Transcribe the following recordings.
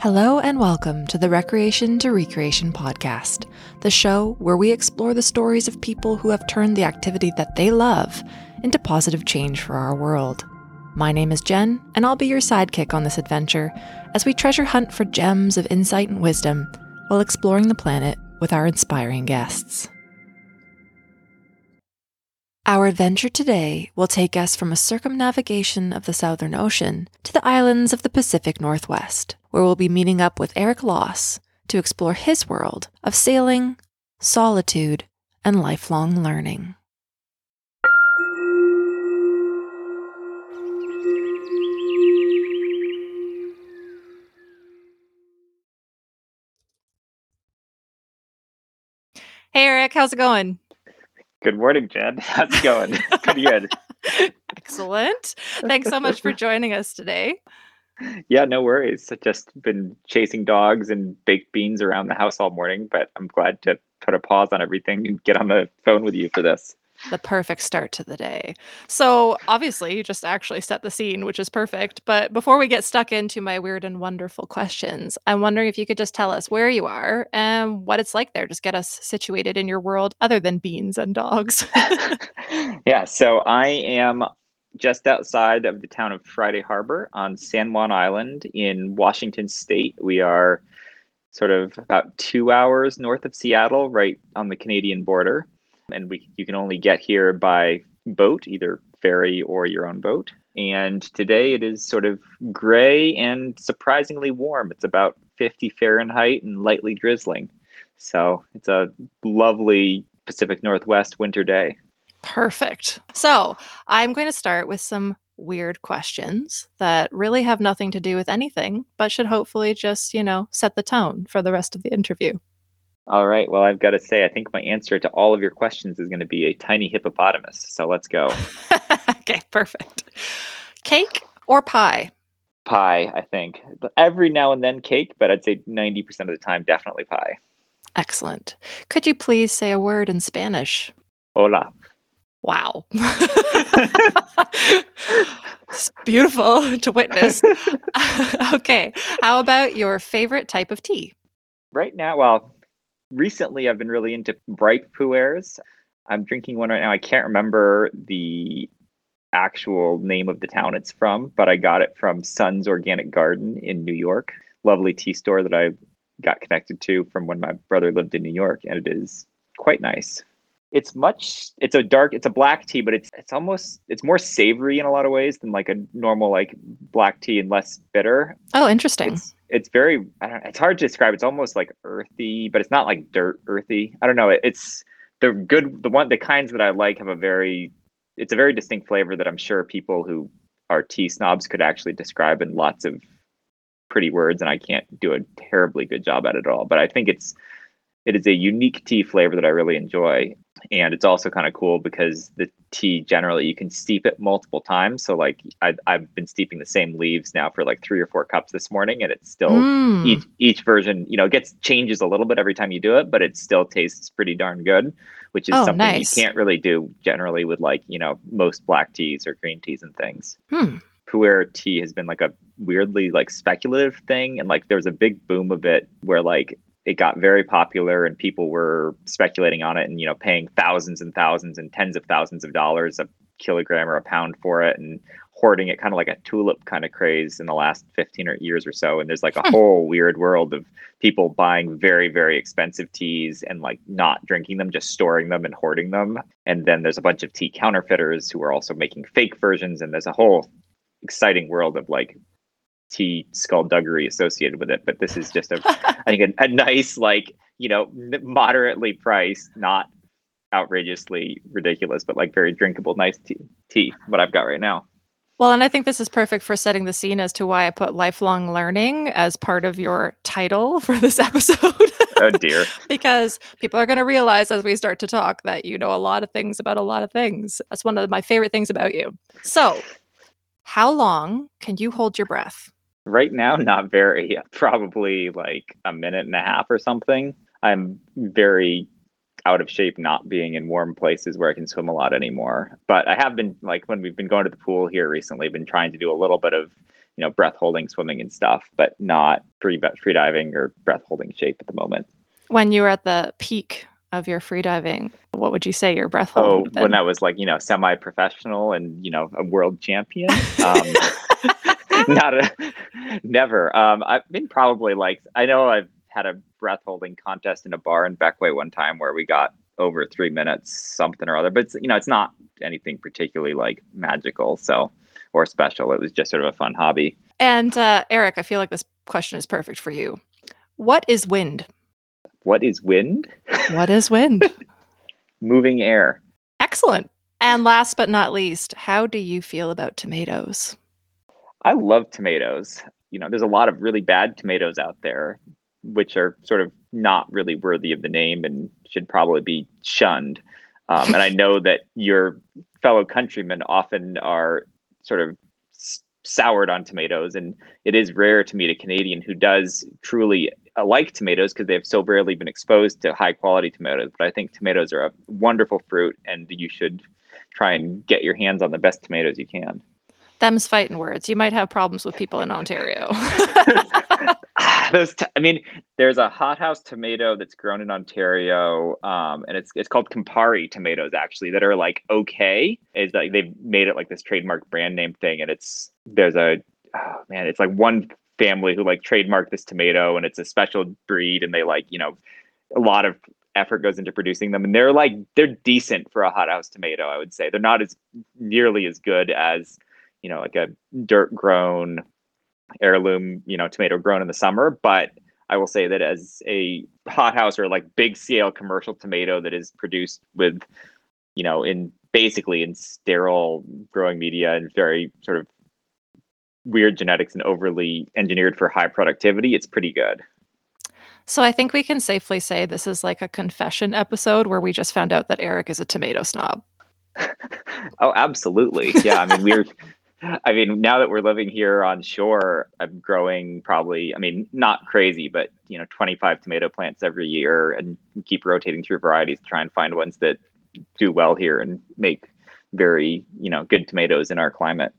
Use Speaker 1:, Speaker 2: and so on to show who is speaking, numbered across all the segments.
Speaker 1: Hello and welcome to the Recreation to Recreation podcast, the show where we explore the stories of people who have turned the activity that they love into positive change for our world. My name is Jen, and I'll be your sidekick on this adventure as we treasure hunt for gems of insight and wisdom while exploring the planet with our inspiring guests. Our adventure today will take us from a circumnavigation of the Southern Ocean to the islands of the Pacific Northwest, where we'll be meeting up with Eric Loss to explore his world of sailing, solitude, and lifelong learning. Hey, Eric, how's it going?
Speaker 2: Good morning, Jen. How's it going? Pretty good.
Speaker 1: Excellent. Thanks so much for joining us today.
Speaker 2: Yeah, no worries. I've just been chasing dogs and baked beans around the house all morning, but I'm glad to put a pause on everything and get on the phone with you for this
Speaker 1: the perfect start to the day. So, obviously, you just actually set the scene, which is perfect. But before we get stuck into my weird and wonderful questions, I'm wondering if you could just tell us where you are and what it's like there. Just get us situated in your world other than beans and dogs.
Speaker 2: yeah. So, I am just outside of the town of Friday Harbor on San Juan Island in Washington State. We are sort of about two hours north of Seattle, right on the Canadian border and we you can only get here by boat, either ferry or your own boat. And today it is sort of gray and surprisingly warm. It's about 50 Fahrenheit and lightly drizzling. So it's a lovely Pacific Northwest winter day.
Speaker 1: Perfect. So I'm going to start with some weird questions that really have nothing to do with anything, but should hopefully just, you know, set the tone for the rest of the interview.
Speaker 2: All right. Well, I've got to say, I think my answer to all of your questions is going to be a tiny hippopotamus. So let's go.
Speaker 1: okay, perfect. Cake or pie?
Speaker 2: Pie, I think. Every now and then cake, but I'd say 90% of the time, definitely pie.
Speaker 1: Excellent. Could you please say a word in Spanish?
Speaker 2: Hola.
Speaker 1: Wow. it's beautiful to witness. okay. How about your favorite type of tea?
Speaker 2: Right now, well, recently I've been really into bright pu'ers. I'm drinking one right now. I can't remember the actual name of the town it's from, but I got it from Sun's Organic Garden in New York. Lovely tea store that I got connected to from when my brother lived in New York, and it is quite nice. It's much it's a dark it's a black tea, but it's it's almost it's more savory in a lot of ways than like a normal like black tea and less bitter.
Speaker 1: Oh, interesting.
Speaker 2: It's, it's very it's hard to describe. It's almost like earthy but it's not like dirt earthy. I don't know. It, it's the good the one the kinds that i like have a very it's a very distinct flavor that i'm sure people who are tea snobs could actually describe in lots of pretty words and i can't do a terribly good job at it at all. But i think it's it is a unique tea flavor that i really enjoy and it's also kind of cool because the tea generally you can steep it multiple times so like I, i've been steeping the same leaves now for like three or four cups this morning and it's still mm. each each version you know gets changes a little bit every time you do it but it still tastes pretty darn good which is oh, something nice. you can't really do generally with like you know most black teas or green teas and things
Speaker 1: hmm.
Speaker 2: pu'er tea has been like a weirdly like speculative thing and like there was a big boom of it where like it got very popular and people were speculating on it and you know paying thousands and thousands and tens of thousands of dollars a kilogram or a pound for it and hoarding it kind of like a tulip kind of craze in the last 15 or years or so and there's like a hmm. whole weird world of people buying very very expensive teas and like not drinking them just storing them and hoarding them and then there's a bunch of tea counterfeiters who are also making fake versions and there's a whole exciting world of like tea skullduggery associated with it. But this is just a, I think, a, a nice, like, you know, moderately priced, not outrageously ridiculous, but like very drinkable, nice tea, tea, what I've got right now.
Speaker 1: Well, and I think this is perfect for setting the scene as to why I put lifelong learning as part of your title for this episode.
Speaker 2: oh, dear.
Speaker 1: because people are going to realize as we start to talk that you know a lot of things about a lot of things. That's one of my favorite things about you. So, how long can you hold your breath?
Speaker 2: Right now, not very. Probably like a minute and a half or something. I'm very out of shape not being in warm places where I can swim a lot anymore. But I have been like when we've been going to the pool here recently, been trying to do a little bit of you know breath holding swimming and stuff but not free free diving or breath holding shape at the moment
Speaker 1: when you were at the peak of your free diving what would you say your breath
Speaker 2: hold oh when i was like you know semi-professional and you know a world champion um, not a never um i mean probably like i know i've had a breath holding contest in a bar in Bequia one time where we got over three minutes, something or other. But it's, you know, it's not anything particularly like magical, so or special. It was just sort of a fun hobby.
Speaker 1: And uh, Eric, I feel like this question is perfect for you. What is wind?
Speaker 2: What is wind?
Speaker 1: What is wind?
Speaker 2: Moving air.
Speaker 1: Excellent. And last but not least, how do you feel about tomatoes?
Speaker 2: I love tomatoes. You know, there's a lot of really bad tomatoes out there which are sort of not really worthy of the name and should probably be shunned. Um, and I know that your fellow countrymen often are sort of soured on tomatoes, and it is rare to meet a Canadian who does truly uh, like tomatoes because they've so rarely been exposed to high quality tomatoes. But I think tomatoes are a wonderful fruit, and you should try and get your hands on the best tomatoes you can.
Speaker 1: Them's fighting words. You might have problems with people in Ontario.
Speaker 2: those t- I mean, there's a hothouse tomato that's grown in Ontario, um, and it's it's called Campari tomatoes actually that are like okay. Is like they've made it like this trademark brand name thing, and it's there's a oh, man, it's like one family who like trademarked this tomato, and it's a special breed, and they like you know a lot of effort goes into producing them, and they're like they're decent for a hothouse tomato. I would say they're not as nearly as good as you know like a dirt grown heirloom, you know, tomato grown in the summer. But I will say that as a hothouse or like big scale commercial tomato that is produced with, you know, in basically in sterile growing media and very sort of weird genetics and overly engineered for high productivity, it's pretty good.
Speaker 1: So I think we can safely say this is like a confession episode where we just found out that Eric is a tomato snob.
Speaker 2: oh, absolutely. Yeah. I mean, we're I mean, now that we're living here on shore, I'm growing probably, I mean, not crazy, but, you know, 25 tomato plants every year and keep rotating through varieties to try and find ones that do well here and make very, you know, good tomatoes in our climate.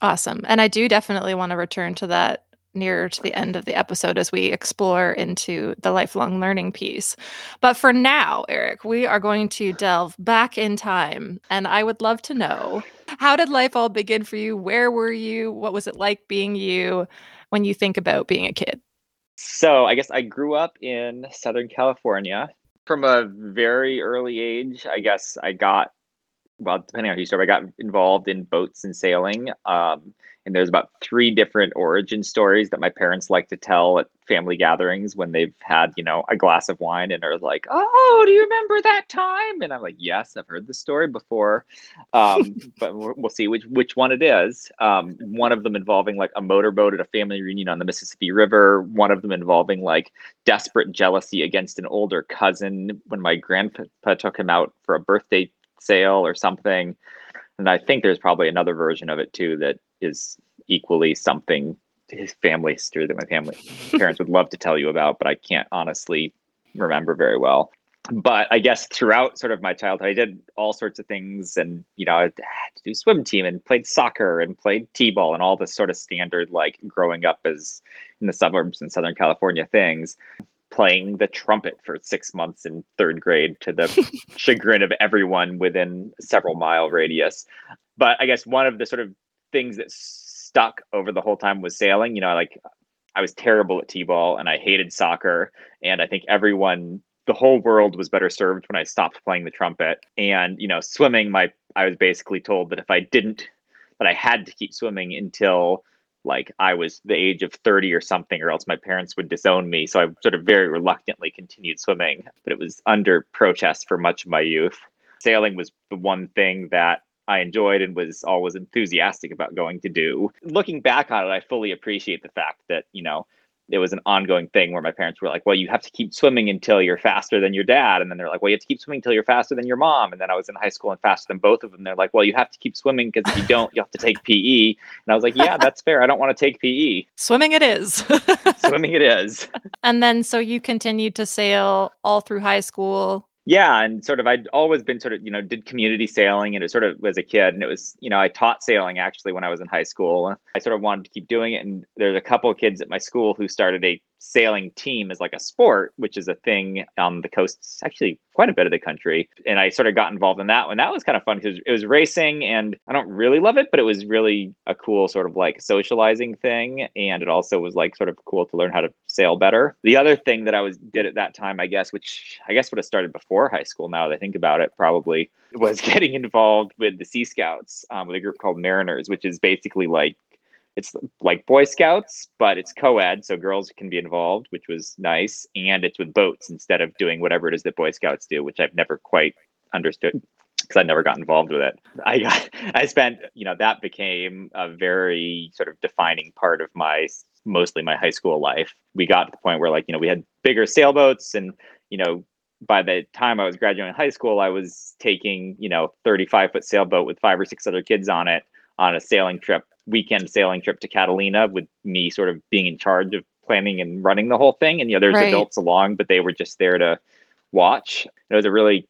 Speaker 1: Awesome. And I do definitely want to return to that nearer to the end of the episode as we explore into the lifelong learning piece. But for now, Eric, we are going to delve back in time. And I would love to know how did life all begin for you? Where were you? What was it like being you when you think about being a kid?
Speaker 2: So, I guess I grew up in Southern California. From a very early age, I guess I got, well, depending on who you start, I got involved in boats and sailing. Um, and there's about three different origin stories that my parents like to tell at family gatherings when they've had you know a glass of wine and are like oh do you remember that time? And i'm like yes i've heard the story before. Um, but we'll see which which one it is. Um, one of them involving like a motorboat at a family reunion on the mississippi river. One of them involving like desperate jealousy against an older cousin when my grandpa took him out for a birthday sale or something and i think there's probably another version of it too that is equally something his family history that my family parents would love to tell you about, but I can't honestly remember very well. But I guess throughout sort of my childhood, I did all sorts of things, and you know, I had to do swim team and played soccer and played t-ball and all this sort of standard like growing up as in the suburbs in Southern California things. Playing the trumpet for six months in third grade to the chagrin of everyone within several mile radius. But I guess one of the sort of things that stuck over the whole time was sailing. You know, like I was terrible at t-ball and I hated soccer, and I think everyone, the whole world, was better served when I stopped playing the trumpet. And you know, swimming, my I was basically told that if I didn't, that I had to keep swimming until like I was the age of 30 or something, or else my parents would disown me. So I sort of very reluctantly continued swimming, but it was under protest for much of my youth. Sailing was the one thing that I enjoyed and was always enthusiastic about going to do. Looking back on it, I fully appreciate the fact that, you know, it was an ongoing thing where my parents were like, well, you have to keep swimming until you're faster than your dad. And then they're like, well, you have to keep swimming until you're faster than your mom. And then I was in high school and faster than both of them. They're like, well, you have to keep swimming because if you don't, you have to take PE. And I was like, yeah, that's fair. I don't want to take PE.
Speaker 1: Swimming it is.
Speaker 2: swimming it is.
Speaker 1: And then so you continued to sail all through high school
Speaker 2: yeah and sort of i'd always been sort of you know did community sailing and it sort of was a kid and it was you know i taught sailing actually when i was in high school i sort of wanted to keep doing it and there's a couple of kids at my school who started a sailing team as like a sport, which is a thing on the coasts, actually quite a bit of the country. And I sort of got involved in that one. That was kind of fun because it was racing and I don't really love it, but it was really a cool sort of like socializing thing. And it also was like sort of cool to learn how to sail better. The other thing that I was did at that time, I guess, which I guess would have started before high school now that I think about it, probably was getting involved with the Sea Scouts um, with a group called Mariners, which is basically like it's like Boy Scouts, but it's co-ed, so girls can be involved, which was nice, and it's with boats instead of doing whatever it is that Boy Scouts do, which I've never quite understood because I never got involved with it. I got, I spent, you know, that became a very sort of defining part of my mostly my high school life. We got to the point where like, you know, we had bigger sailboats and, you know, by the time I was graduating high school, I was taking, you know, 35 foot sailboat with five or six other kids on it on a sailing trip weekend sailing trip to Catalina with me sort of being in charge of planning and running the whole thing. And you know, there's right. adults along, but they were just there to watch. It was a really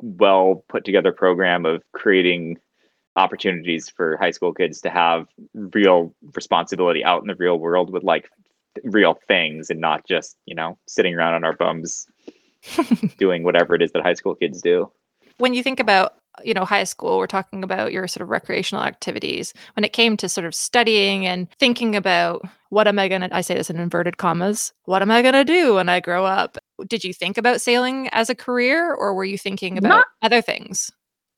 Speaker 2: well put together program of creating opportunities for high school kids to have real responsibility out in the real world with like real things and not just, you know, sitting around on our bums doing whatever it is that high school kids do.
Speaker 1: When you think about you know high school we're talking about your sort of recreational activities. When it came to sort of studying and thinking about what am i going to i say this in inverted commas what am i going to do when i grow up? Did you think about sailing as a career or were you thinking about Not, other things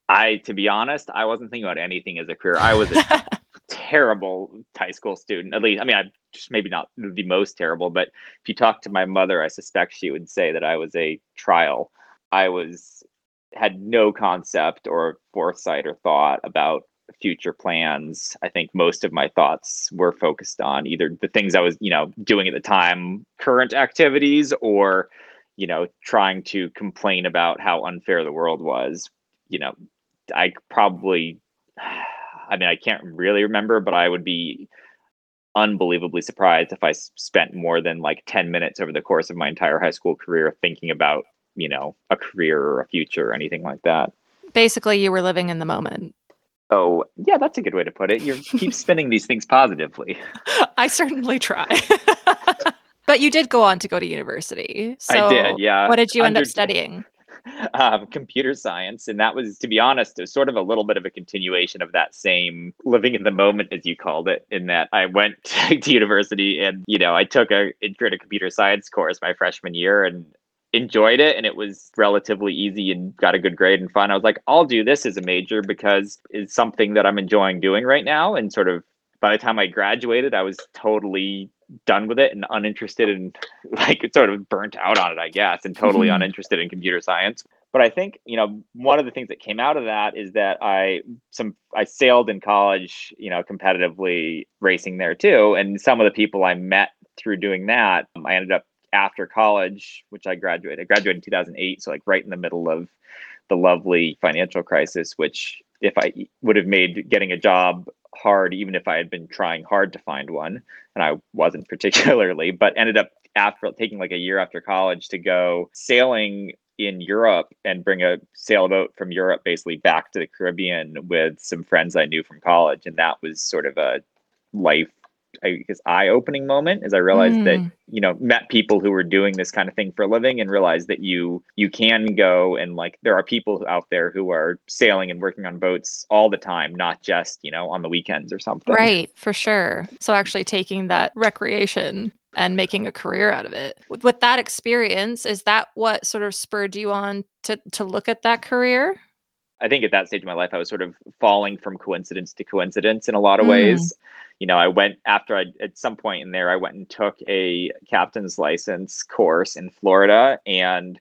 Speaker 2: i to be honest i wasn't thinking about anything as a career i was a terrible high school student at least i mean i just maybe not the most terrible but if you talk to my mother i suspect she would say that i was a trial i was had no concept or foresight or thought about future plans. I think most of my thoughts were focused on either the things I was, you know, doing at the time, current activities, or, you know, trying to complain about how unfair the world was. You know, I probably, I mean, I can't really remember, but I would be unbelievably surprised if I spent more than like 10 minutes over the course of my entire high school career thinking about you know, a career or a future or anything like that.
Speaker 1: Basically, you were living in the moment.
Speaker 2: Oh, yeah, that's a good way to put it. You keep spinning these things positively.
Speaker 1: I certainly try. but you did go on to go to university. So
Speaker 2: I did, yeah.
Speaker 1: What did you Under- end up studying?
Speaker 2: Um, computer science. And that was, to be honest, was sort of a little bit of a continuation of that same living in the moment, as you called it, in that I went to university and, you know, I took a intro to computer science course my freshman year and enjoyed it and it was relatively easy and got a good grade and fun. I was like, I'll do this as a major because it's something that I'm enjoying doing right now. And sort of by the time I graduated, I was totally done with it and uninterested and like sort of burnt out on it, I guess, and totally mm-hmm. uninterested in computer science. But I think, you know, one of the things that came out of that is that I some I sailed in college, you know, competitively racing there too. And some of the people I met through doing that, I ended up after college, which I graduated. I graduated in 2008, so like right in the middle of the lovely financial crisis, which if I would have made getting a job hard, even if I had been trying hard to find one, and I wasn't particularly, but ended up after taking like a year after college to go sailing in Europe and bring a sailboat from Europe basically back to the Caribbean with some friends I knew from college. And that was sort of a life I guess eye opening moment as I realized mm. that you know met people who were doing this kind of thing for a living and realized that you you can go and like there are people out there who are sailing and working on boats all the time, not just you know on the weekends or something.
Speaker 1: Right, for sure. So actually taking that recreation and making a career out of it. With, with that experience, is that what sort of spurred you on to to look at that career?
Speaker 2: I think at that stage of my life, I was sort of falling from coincidence to coincidence in a lot of mm. ways you know, I went after I at some point in there, I went and took a captain's license course in Florida. And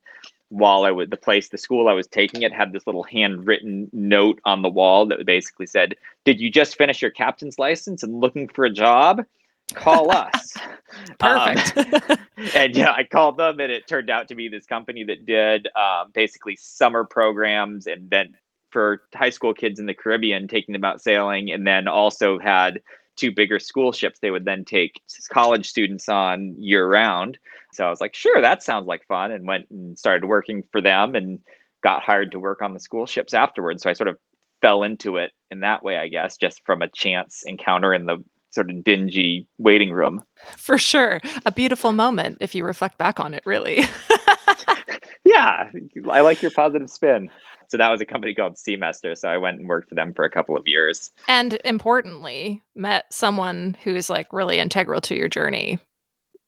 Speaker 2: while I was the place, the school I was taking it had this little handwritten note on the wall that basically said, Did you just finish your captain's license and looking for a job? Call us.
Speaker 1: Perfect.
Speaker 2: Um, and yeah, I called them, and it turned out to be this company that did um, basically summer programs and then for high school kids in the Caribbean, taking them out sailing, and then also had two bigger school ships they would then take college students on year round. So I was like, sure, that sounds like fun, and went and started working for them and got hired to work on the school ships afterwards. So I sort of fell into it in that way, I guess, just from a chance encounter in the sort of dingy waiting room.
Speaker 1: For sure. A beautiful moment if you reflect back on it, really.
Speaker 2: yeah, I like your positive spin. So that was a company called Seamester. So I went and worked for them for a couple of years.
Speaker 1: And importantly, met someone who's like really integral to your journey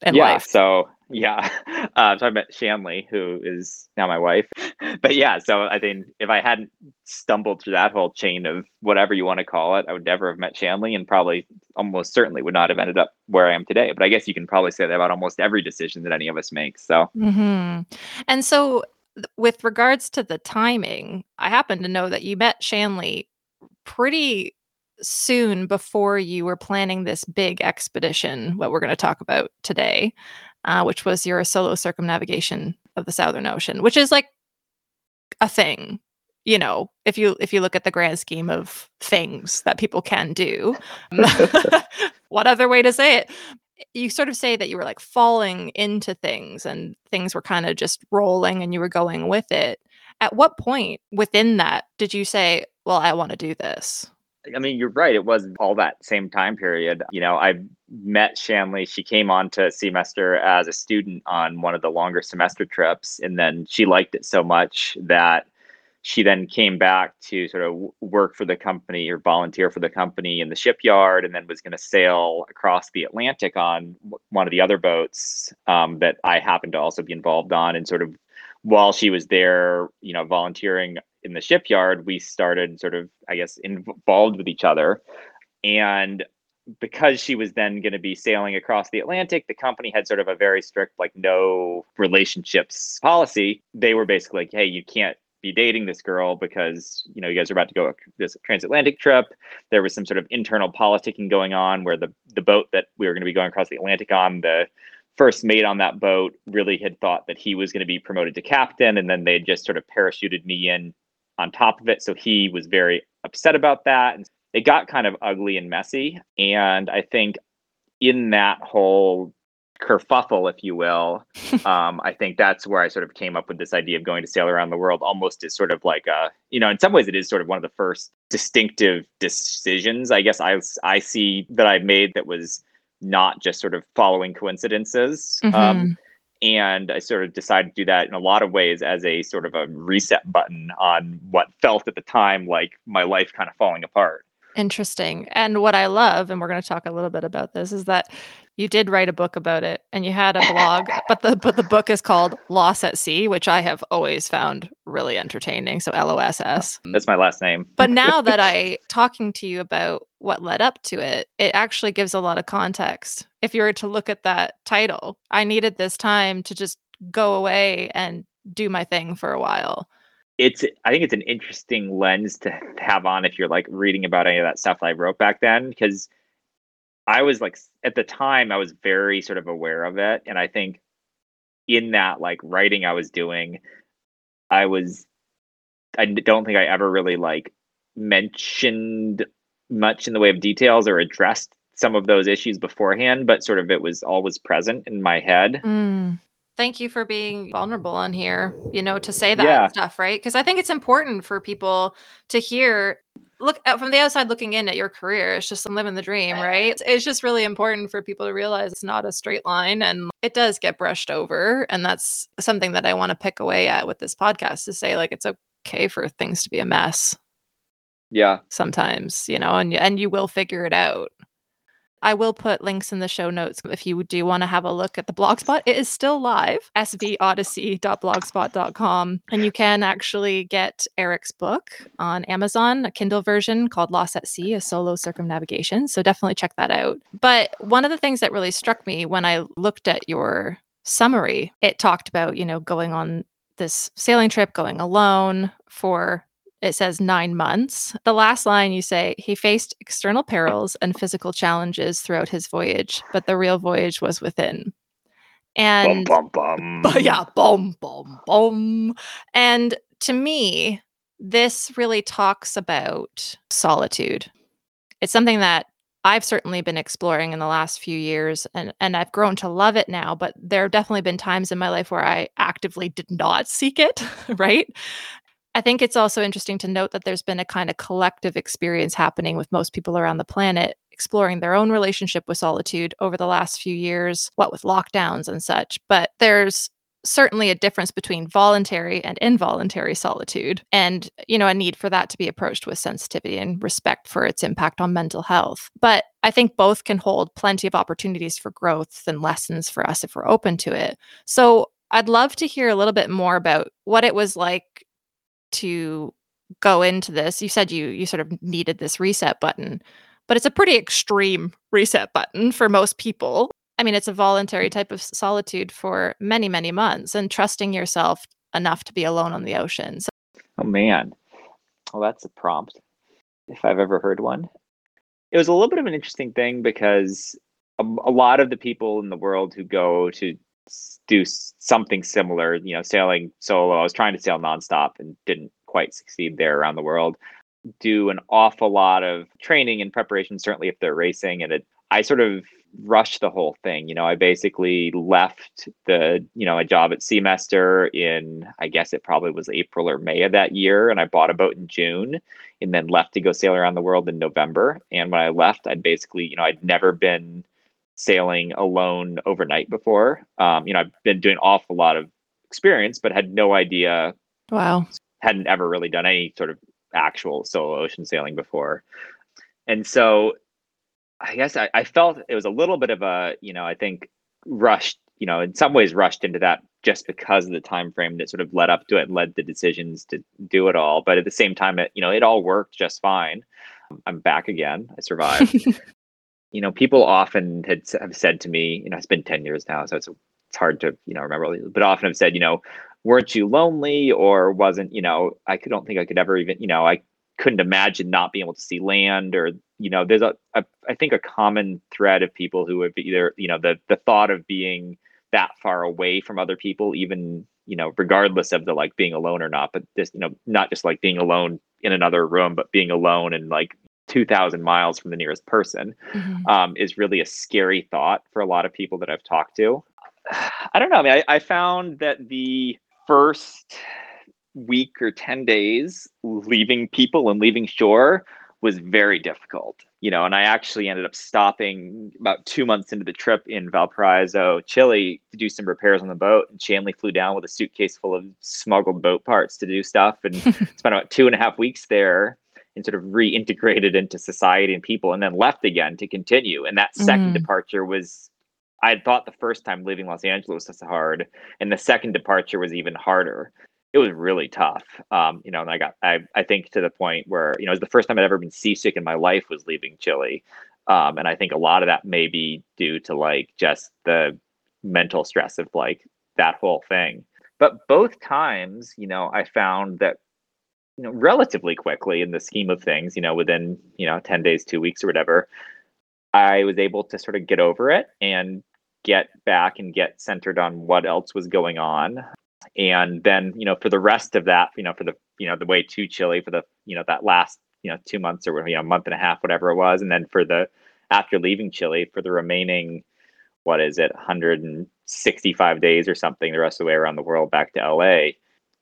Speaker 1: in
Speaker 2: yeah,
Speaker 1: life.
Speaker 2: So yeah. Uh, so I met Shanley, who is now my wife. But yeah, so I think if I hadn't stumbled through that whole chain of whatever you want to call it, I would never have met Shanley and probably almost certainly would not have ended up where I am today. But I guess you can probably say that about almost every decision that any of us makes. So,
Speaker 1: hmm and so with regards to the timing, I happen to know that you met Shanley pretty soon before you were planning this big expedition, what we're going to talk about today uh, which was your solo circumnavigation of the Southern Ocean, which is like a thing. You know, if you if you look at the grand scheme of things that people can do, what other way to say it? You sort of say that you were like falling into things and things were kind of just rolling and you were going with it. At what point within that did you say, "Well, I want to do this"?
Speaker 2: I mean, you're right. It was all that same time period. You know, I met Shanley. She came on to Seamester as a student on one of the longer Seamester trips. And then she liked it so much that she then came back to sort of work for the company or volunteer for the company in the shipyard and then was going to sail across the Atlantic on one of the other boats um, that I happened to also be involved on. And sort of while she was there, you know, volunteering in the shipyard, we started sort of, I guess, involved with each other. And because she was then going to be sailing across the Atlantic, the company had sort of a very strict, like, no relationships policy. They were basically like, hey, you can't be dating this girl because you know you guys are about to go this transatlantic trip there was some sort of internal politicking going on where the the boat that we were going to be going across the atlantic on the first mate on that boat really had thought that he was going to be promoted to captain and then they just sort of parachuted me in on top of it. So he was very upset about that. And it got kind of ugly and messy. And I think in that whole kerfuffle, if you will, um, I think that's where I sort of came up with this idea of going to sail around the world almost as sort of like a, you know, in some ways it is sort of one of the first distinctive decisions I guess I, I see that I made that was not just sort of following coincidences. Mm-hmm. Um, and I sort of decided to do that in a lot of ways as a sort of a reset button on what felt at the time like my life kind of falling apart.
Speaker 1: Interesting. And what I love, and we're going to talk a little bit about this, is that you did write a book about it and you had a blog, but the but the book is called Loss at Sea, which I have always found really entertaining. So L O S S.
Speaker 2: That's my last name.
Speaker 1: but now that I talking to you about what led up to it, it actually gives a lot of context. If you were to look at that title, I needed this time to just go away and do my thing for a while.
Speaker 2: It's I think it's an interesting lens to have on if you're like reading about any of that stuff I wrote back then because I was like at the time I was very sort of aware of it and I think in that like writing I was doing I was I don't think I ever really like mentioned much in the way of details or addressed some of those issues beforehand, but sort of it was always present in my head.
Speaker 1: Mm. Thank you for being vulnerable on here, you know, to say that yeah. stuff, right? Because I think it's important for people to hear. Look uh, from the outside looking in at your career. It's just I'm living the dream, right? It's just really important for people to realize it's not a straight line and it does get brushed over. And that's something that I want to pick away at with this podcast to say, like, it's okay for things to be a mess
Speaker 2: yeah.
Speaker 1: Sometimes, you know, and and you will figure it out. I will put links in the show notes if you do want to have a look at the blogspot. It is still live, svodyssey.blogspot.com. And you can actually get Eric's book on Amazon, a Kindle version called Loss at Sea, a solo circumnavigation. So definitely check that out. But one of the things that really struck me when I looked at your summary, it talked about, you know, going on this sailing trip, going alone for it says nine months. The last line you say, he faced external perils and physical challenges throughout his voyage, but the real voyage was within. And
Speaker 2: bum, bum, bum.
Speaker 1: yeah, boom, boom, boom. And to me, this really talks about solitude. It's something that I've certainly been exploring in the last few years and and I've grown to love it now, but there have definitely been times in my life where I actively did not seek it, right? I think it's also interesting to note that there's been a kind of collective experience happening with most people around the planet exploring their own relationship with solitude over the last few years, what with lockdowns and such. But there's certainly a difference between voluntary and involuntary solitude and you know a need for that to be approached with sensitivity and respect for its impact on mental health but i think both can hold plenty of opportunities for growth and lessons for us if we're open to it so i'd love to hear a little bit more about what it was like to go into this you said you you sort of needed this reset button but it's a pretty extreme reset button for most people I mean, it's a voluntary mm-hmm. type of solitude for many, many months and trusting yourself enough to be alone on the ocean. So-
Speaker 2: oh, man. Well, that's a prompt if I've ever heard one. It was a little bit of an interesting thing because a, a lot of the people in the world who go to do something similar, you know, sailing solo, I was trying to sail nonstop and didn't quite succeed there around the world, do an awful lot of training and preparation, certainly if they're racing. And it, I sort of rushed the whole thing. You know, I basically left the, you know, a job at Seamester in, I guess it probably was April or May of that year. And I bought a boat in June and then left to go sail around the world in November. And when I left, I'd basically, you know, I'd never been sailing alone overnight before. Um, you know, I've been doing an awful lot of experience, but had no idea.
Speaker 1: Wow.
Speaker 2: Hadn't ever really done any sort of actual solo ocean sailing before. And so I guess I, I felt it was a little bit of a, you know, I think rushed, you know, in some ways rushed into that just because of the time frame that sort of led up to it and led the decisions to do it all. But at the same time, it, you know, it all worked just fine. I'm back again. I survived. you know, people often had have said to me, you know, it's been 10 years now, so it's it's hard to, you know, remember, but often have said, you know, weren't you lonely or wasn't, you know, I don't think I could ever even, you know, I couldn't imagine not being able to see land or you know there's a, a I think a common thread of people who have either you know the the thought of being that far away from other people even you know regardless of the like being alone or not but this you know not just like being alone in another room but being alone and like 2000 miles from the nearest person mm-hmm. um, is really a scary thought for a lot of people that i've talked to i don't know i mean I, I found that the first week or 10 days leaving people and leaving shore was very difficult you know and i actually ended up stopping about two months into the trip in valparaiso chile to do some repairs on the boat and shanley flew down with a suitcase full of smuggled boat parts to do stuff and spent about two and a half weeks there and sort of reintegrated into society and people and then left again to continue and that 2nd mm. departure was i had thought the first time leaving los angeles was hard and the second departure was even harder it was really tough. Um, you know, and I got I I think to the point where you know it was the first time I'd ever been seasick in my life was leaving Chile, um, and I think a lot of that may be due to like just the mental stress of like that whole thing. But both times, you know, I found that you know relatively quickly in the scheme of things, you know, within you know ten days, two weeks, or whatever, I was able to sort of get over it and get back and get centered on what else was going on. And then you know for the rest of that you know for the you know the way to chile for the you know that last you know two months or you know month and a half whatever it was. And then for the after leaving chile for the remaining what is it 165 days or something the rest of the way around the world back to la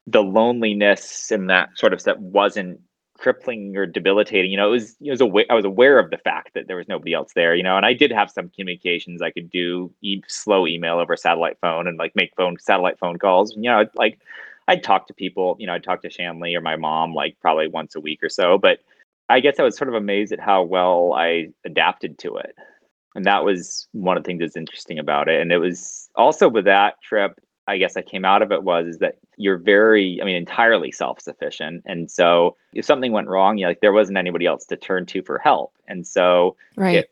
Speaker 2: the loneliness and that sort of stuff wasn't crippling or debilitating. You know, it was it was aware, I was aware of the fact that there was nobody else there. You know, and I did have some communications. I could do e- slow email over satellite phone and like make phone satellite phone calls. You know, like I'd talk to people. You know, I'd talk to Shanley or my mom like probably once a week or so. But I guess I was sort of amazed at how well I adapted to it. And that was one of the things that's interesting about it. And it was also with that trip, I guess I came out of it was is that you're very, I mean, entirely self-sufficient. And so if something went wrong, you know, like there wasn't anybody else to turn to for help. And so
Speaker 1: right. it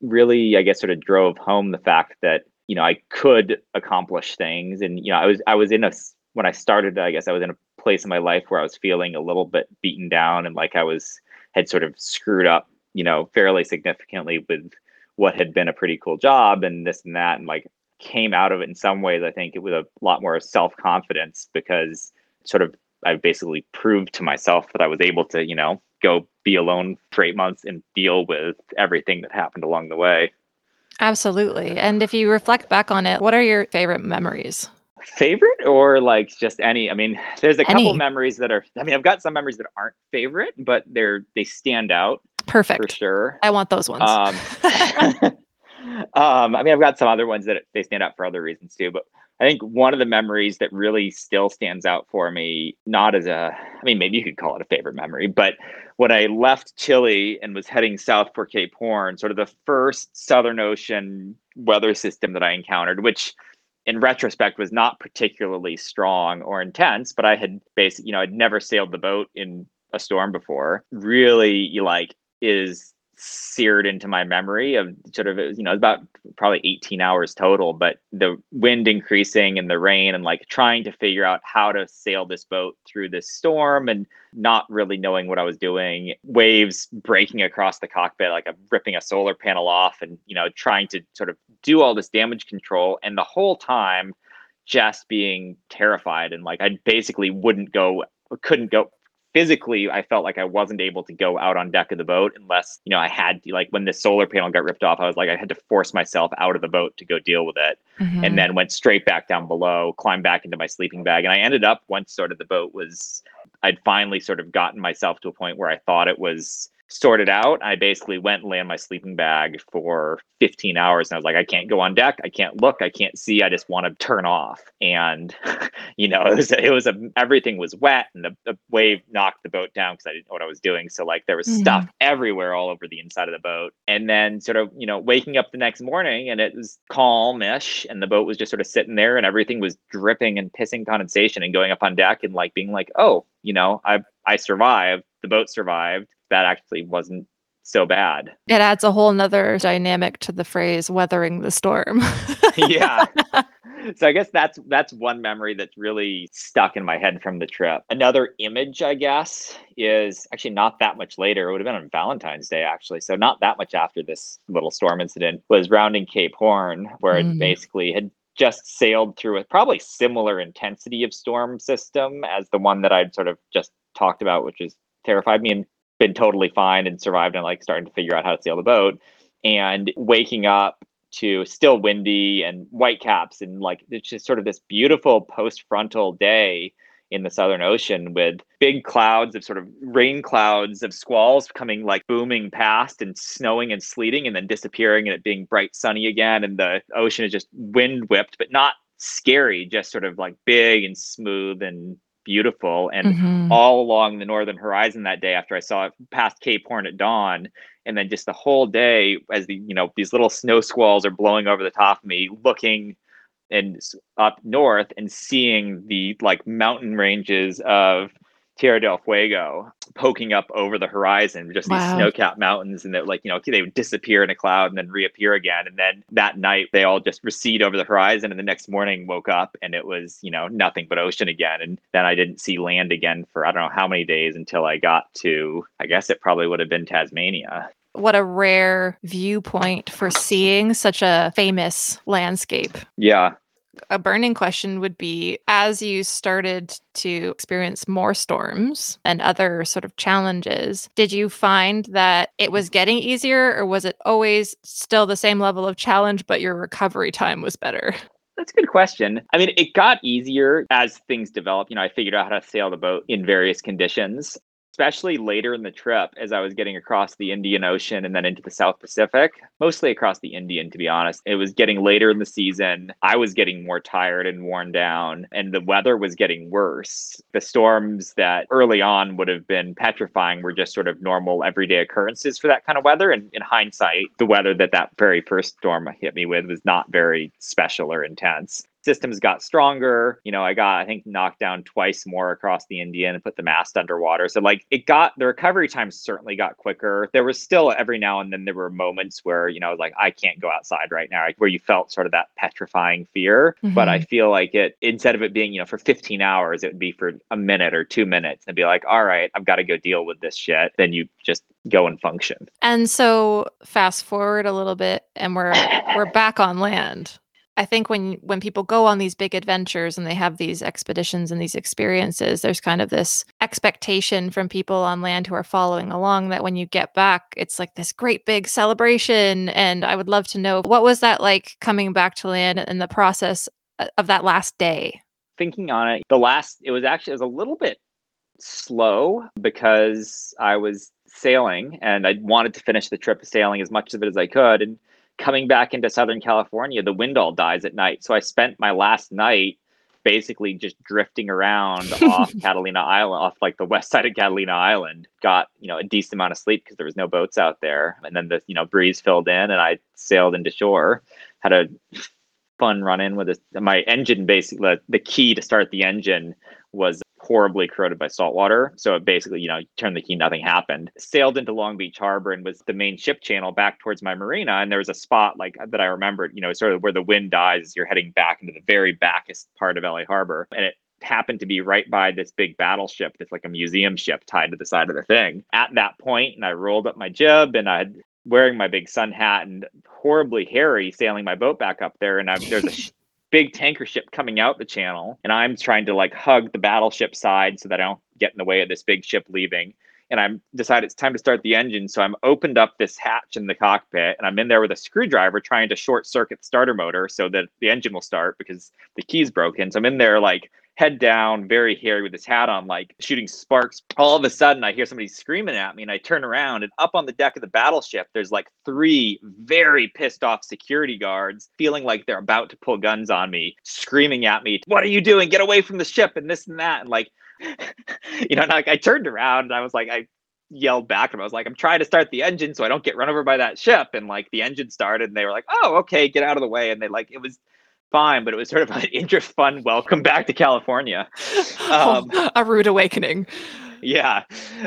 Speaker 2: really, I guess, sort of drove home the fact that, you know, I could accomplish things. And, you know, I was I was in a when I started, I guess I was in a place in my life where I was feeling a little bit beaten down and like I was had sort of screwed up, you know, fairly significantly with what had been a pretty cool job and this and that. And like came out of it in some ways, I think, it with a lot more self confidence because sort of I basically proved to myself that I was able to, you know, go be alone for eight months and deal with everything that happened along the way.
Speaker 1: Absolutely. And if you reflect back on it, what are your favorite memories?
Speaker 2: Favorite or like just any? I mean, there's a couple memories that are. I mean, I've got some memories that aren't favorite, but they're they stand out.
Speaker 1: Perfect.
Speaker 2: For sure.
Speaker 1: I want those ones.
Speaker 2: Um, um, I mean, I've got some other ones that they stand out for other reasons too, but I think one of the memories that really still stands out for me, not as a, I mean, maybe you could call it a favorite memory, but when I left Chile and was heading south for Cape Horn, sort of the first Southern Ocean weather system that I encountered, which in retrospect was not particularly strong or intense, but I had basically, you know, I'd never sailed the boat in a storm before, really like is seared into my memory of sort of you know about probably 18 hours total but the wind increasing and the rain and like trying to figure out how to sail this boat through this storm and not really knowing what i was doing waves breaking across the cockpit like i'm ripping a solar panel off and you know trying to sort of do all this damage control and the whole time just being terrified and like i basically wouldn't go couldn't go physically i felt like i wasn't able to go out on deck of the boat unless you know i had to like when the solar panel got ripped off i was like i had to force myself out of the boat to go deal with it mm-hmm. and then went straight back down below climbed back into my sleeping bag and i ended up once sort of the boat was i'd finally sort of gotten myself to a point where i thought it was sorted out. I basically went and lay in my sleeping bag for 15 hours and I was like, I can't go on deck. I can't look. I can't see. I just want to turn off. And, you know, it was, it was a, everything was wet and the, the wave knocked the boat down because I didn't know what I was doing. So like there was mm-hmm. stuff everywhere all over the inside of the boat. And then sort of, you know, waking up the next morning and it was calm-ish and the boat was just sort of sitting there and everything was dripping and pissing condensation and going up on deck and like being like, oh, you know, I I survived. The boat survived that actually wasn't so bad.
Speaker 1: It adds a whole nother dynamic to the phrase weathering the storm.
Speaker 2: yeah. So I guess that's that's one memory that's really stuck in my head from the trip. Another image, I guess, is actually not that much later. It would have been on Valentine's Day, actually. So not that much after this little storm incident was rounding Cape Horn, where mm-hmm. it basically had just sailed through a probably similar intensity of storm system as the one that I'd sort of just talked about, which is terrified me. And been totally fine and survived and like starting to figure out how to sail the boat. And waking up to still windy and white caps and like it's just sort of this beautiful post frontal day in the southern ocean with big clouds of sort of rain clouds of squalls coming like booming past and snowing and sleeting and then disappearing and it being bright sunny again. And the ocean is just wind whipped but not scary just sort of like big and smooth and beautiful. And mm-hmm. all along the northern horizon that day, after I saw it past Cape Horn at dawn, and then just the whole day as the you know these little snow squalls are blowing over the top of me, looking and up north and seeing the like mountain ranges of Tierra del Fuego poking up over the horizon, just wow. these snow-capped mountains, and that like you know they would disappear in a cloud and then reappear again, and then that night they all just recede over the horizon, and the next morning woke up and it was you know nothing but ocean again, and then I didn't see land again for I don't know how many days until I got to I guess it probably would have been Tasmania.
Speaker 1: What a rare viewpoint for seeing such a famous landscape.
Speaker 2: Yeah,
Speaker 1: a burning question would be as you started to experience more storms and other sort of challenges, did you find that it was getting easier or was it always still the same level of challenge, but your recovery time was better?
Speaker 2: That's a good question. I mean, it got easier as things developed. You know, I figured out how to sail the boat in various conditions especially later in the trip as I was getting across the Indian Ocean and then into the South Pacific, mostly across the Indian, to be honest. It was getting later in the season. I was getting more tired and worn down, and the weather was getting worse. The storms that early on would have been petrifying were just sort of normal everyday occurrences for that kind of weather. And in hindsight, the weather that that very first storm hit me with was not very special or intense systems got stronger. You know, I got, I think, knocked down twice more across the Indian and put the mast underwater. So, like, it got the recovery time certainly got quicker. There was still every now and then there were moments where, you know, like, I can't go outside right now, where you felt sort of that petrifying fear. Mm-hmm. But I mm-hmm. feel like it, instead of it being, you know, for 15 hours, it would be for a minute or two minutes and be like, all right, I've got to go deal with this shit. Then you just go and function.
Speaker 1: And so, fast forward a little bit, and we're we're back on land I think when when people go on these big adventures and they have these expeditions and these experiences, there's kind of this expectation from people on land who are following along that when you get back, it's like this great big celebration. And I would love to know what was that like coming back to land and the process uh, of that last day.
Speaker 2: Thinking on it, the last it was actually it was a little bit slow because I was sailing and I wanted to finish the trip sailing as much of it as I could. And coming back into Southern California, the wind all dies at night. So I spent my last night basically just drifting around off Catalina Island, off like the west side of Catalina Island. Got you know a decent amount of sleep because there was no boats out there, and then the you know breeze filled in, and I sailed into shore. Had a fun run in with a, my engine. Basically, the, the key to start the engine was horribly corroded by salt water. So it basically, you know, turned the key, nothing happened. Sailed into Long Beach Harbor and was the main ship channel back towards my marina. And there was a spot like that I remembered, you know, sort of where the wind dies, you're heading back into the very backest part of LA Harbor. And it happened to be right by this big battleship that's like a museum ship tied to the side of the thing. At that point, and I rolled up my jib and I wearing my big sun hat and horribly hairy sailing my boat back up there and I, there's a big tanker ship coming out the channel and I'm trying to like hug the battleship side so that I don't get in the way of this big ship leaving. And I'm decided it's time to start the engine. So I'm opened up this hatch in the cockpit and I'm in there with a screwdriver trying to short circuit the starter motor so that the engine will start because the key's broken. So I'm in there like head down, very hairy with his hat on, like shooting sparks. All of a sudden, I hear somebody screaming at me, and I turn around, and up on the deck of the battleship, there's like three very pissed off security guards, feeling like they're about to pull guns on me, screaming at me, "What are you doing? Get away from the ship!" and this and that, and like, you know, like I turned around and I was like, I yelled back and I was like, I'm trying to start the engine so I don't get run over by that ship. And like the engine started and they were like, oh, okay, get out of the way. And they like, it was fine, but it was sort of an interest fun welcome back to California.
Speaker 1: Um, a rude awakening.
Speaker 2: Yeah.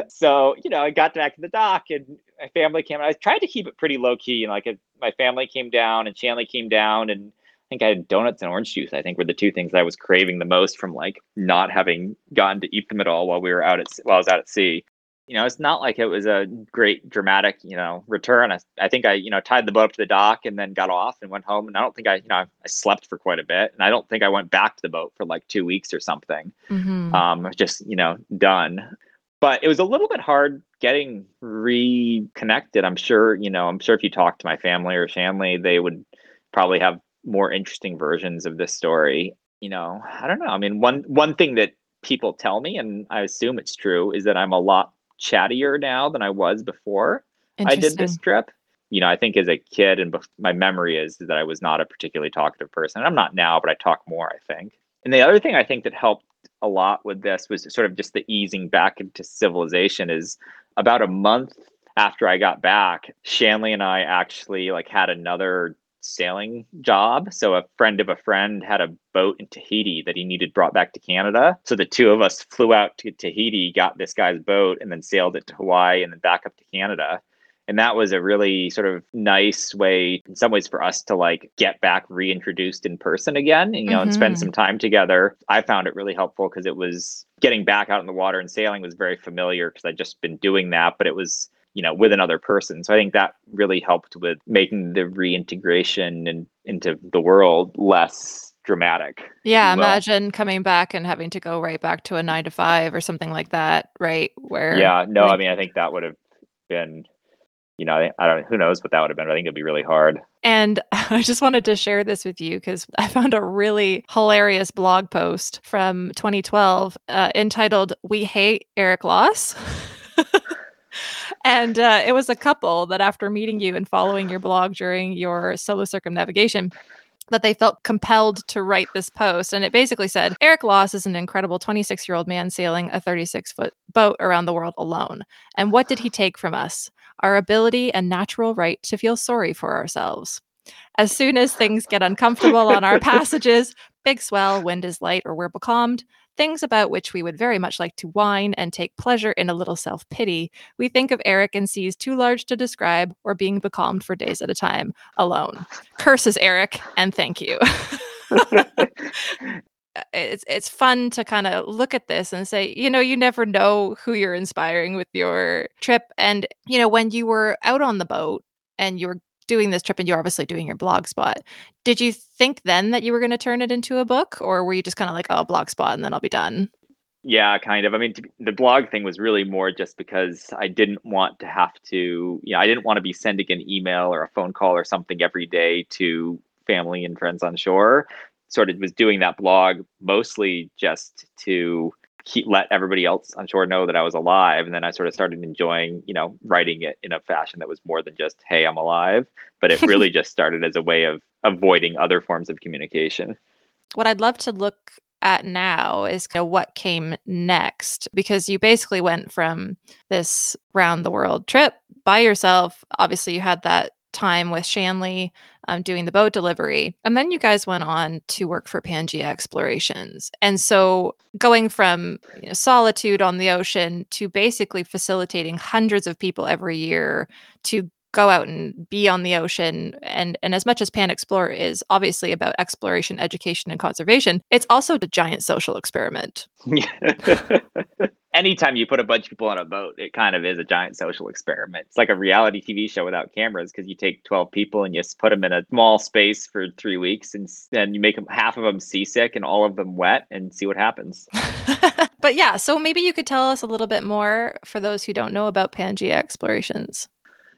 Speaker 2: So, you know, I got back to the dock and my family came. I tried to keep it pretty low key. And like my family came down and Shanley came down and I think I had donuts and orange juice. I think were the two things I was craving the most from like not having gotten to eat them at all while we were out at while I was out at sea you know, it's not like it was a great dramatic, you know, return. I, I think I, you know, tied the boat up to the dock and then got off and went home. And I don't think I, you know, I, I slept for quite a bit. And I don't think I went back to the boat for like two weeks or something. Mm-hmm. Um, just, you know, done. But it was a little bit hard getting reconnected. I'm sure, you know, I'm sure if you talk to my family or Shanley, they would probably have more interesting versions of this story. You know, I don't know. I mean, one one thing that people tell me, and I assume it's true, is that I'm a lot chattier now than I was before I did this trip. You know, I think as a kid, and bef- my memory is that I was not a particularly talkative person. I'm not now, but I talk more, I think. And the other thing I think that helped a lot with this was sort of just the easing back into civilization is about a month after I got back, Shanley and I actually like had another sailing job. So a friend of a friend had a boat in Tahiti that he needed brought back to Canada. So the two of us flew out to Tahiti, got this guy's boat, and then sailed it to Hawaii and then back up to Canada. And that was a really sort of nice way, in some ways, for us to like get back reintroduced in person again, you know, mm-hmm. and spend mm-hmm. some time together. I found it really helpful because it was getting back out in the water and sailing was very familiar because I'd just been doing that, but it was you know with another person. So i think that really helped with making the reintegration and into the world less dramatic
Speaker 1: yeah imagine coming back and having to go right back to a nine to five or something like that right where
Speaker 2: yeah no like, i mean i think that would have been you know i don't who knows what that would have been i think it'd be really hard.
Speaker 1: And i just wanted to share this with you because i found a really hilarious blog post from 2012 uh, entitled we hate eric loss and uh, it was a couple that after meeting you and following your blog during your solo circumnavigation that they felt compelled to write this post. And it basically said Eric Loss is an incredible 26 year old man sailing a 36 foot boat around the world alone. And what did he take from us? Our ability and natural right to feel sorry for ourselves. As soon as things get uncomfortable on our passages, big swell, wind is light, or we're becalmed, things about which we would very much like to whine and take pleasure in a little self pity, we think of Eric and seas too large to describe or being becalmed for days at a time alone. Curses Eric and thank you. Uh, it's it's fun to kind of look at this and say, you know, you never know who you're inspiring with your trip and you know when you were out on the boat and you were doing this trip and you're obviously doing your blog spot. Did you think then that you were going to turn it into a book or were you just kind of like, oh, blog spot and then I'll be done?
Speaker 2: Yeah, kind of. I mean, the blog thing was really more just because I didn't want to have to, you know, I didn't want to be sending an email or a phone call or something every day to family and friends on shore. Sort of was doing that blog mostly just to keep let everybody else on shore know that I was alive. And then I sort of started enjoying, you know, writing it in a fashion that was more than just, hey, I'm alive. But it really just started as a way of avoiding other forms of communication.
Speaker 1: What I'd love to look at now is you know, what came next because you basically went from this round the world trip by yourself. Obviously, you had that time with Shanley um, doing the boat delivery. And then you guys went on to work for Pangaea Explorations. And so going from you know, solitude on the ocean to basically facilitating hundreds of people every year to go out and be on the ocean and and as much as pan explore is obviously about exploration education and conservation it's also a giant social experiment.
Speaker 2: Anytime you put a bunch of people on a boat it kind of is a giant social experiment. It's like a reality tv show without cameras because you take 12 people and you put them in a small space for three weeks and then you make them half of them seasick and all of them wet and see what happens.
Speaker 1: But yeah so maybe you could tell us a little bit more for those who don't know about pangaea explorations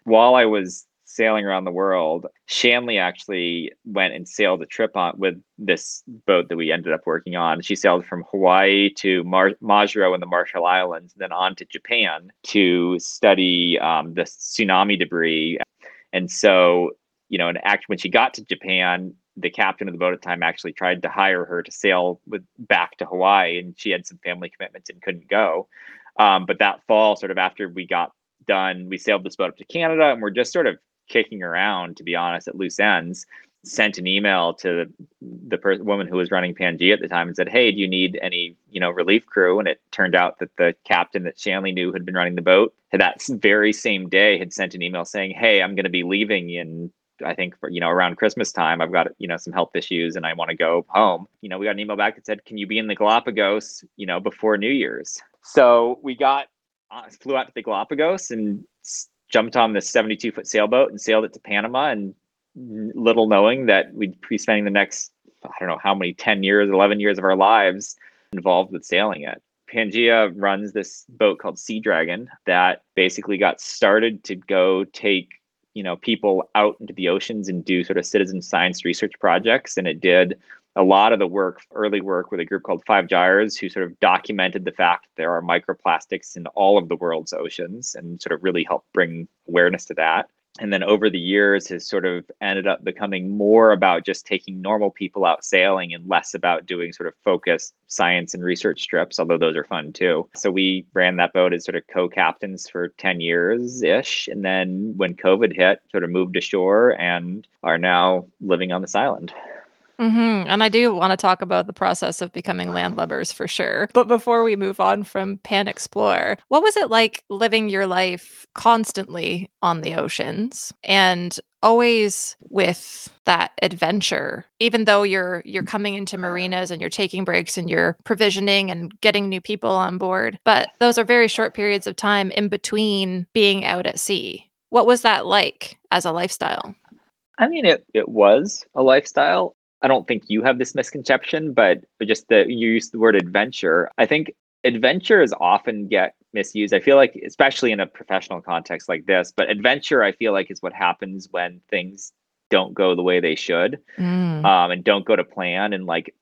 Speaker 2: while I was sailing around the world, Shanley actually went and sailed a trip on with this boat that we ended up working on. She sailed from Hawaii to Mar- Majuro in the Marshall Islands, then on to Japan to study um, the tsunami debris. And so, you know, and act when she got to Japan, the captain of the boat at the time actually tried to hire her to sail with back to Hawaii, and she had some family commitments and couldn't go. Um, but that fall, sort of after we got done. We sailed this boat up to Canada, and we're just sort of kicking around, to be honest, at loose ends. Sent an email to the per- woman who was running Pangaea at the time and said, "Hey, do you need any, you know, relief crew?" And it turned out that the captain that Shanley knew had been running the boat that very same day had sent an email saying, "Hey, I'm going to be leaving in I think for, you know around Christmas time I've got you know some health issues and I want to go home. You know, we got an email back that said, "Can you be in the Galapagos, you know, before New Year's?" So we got Uh, flew out to the Galapagos and jumped on this 72 foot sailboat and sailed it to Panama. And little knowing that we'd be spending the next, I don't know how many, 10 years, 11 years of our lives involved with sailing it. Pangaea runs this boat called Sea Dragon that basically got started to go take you know people out into the oceans and do sort of citizen science research projects and it did a lot of the work, early work with a group called Five Gyres, who sort of documented the fact that there are microplastics in all of the world's oceans and sort of really helped bring awareness to that. And then over the years has sort of ended up becoming more about just taking normal people out sailing and less about doing sort of focused science and research trips, although those are fun too. So we ran that boat as sort of co-captains for 10 years ish. And then when COVID hit, sort of moved ashore and are now living on this island.
Speaker 1: Mm-hmm. And I do want to talk about the process of becoming landlubbers for sure. But before we move on from Pan Explore, what was it like living your life constantly on the oceans and always with that adventure even though you're you're coming into marinas and you're taking breaks and you're provisioning and getting new people on board but those are very short periods of time in between being out at sea what was that like as a lifestyle
Speaker 2: I mean, it, it was a lifestyle. I don't think you have this misconception, but just that you use the word adventure. I think adventures often get misused. I feel like, especially in a professional context like this, but adventure, I feel like, is what happens when things don't go the way they should mm. um, and don't go to plan. And like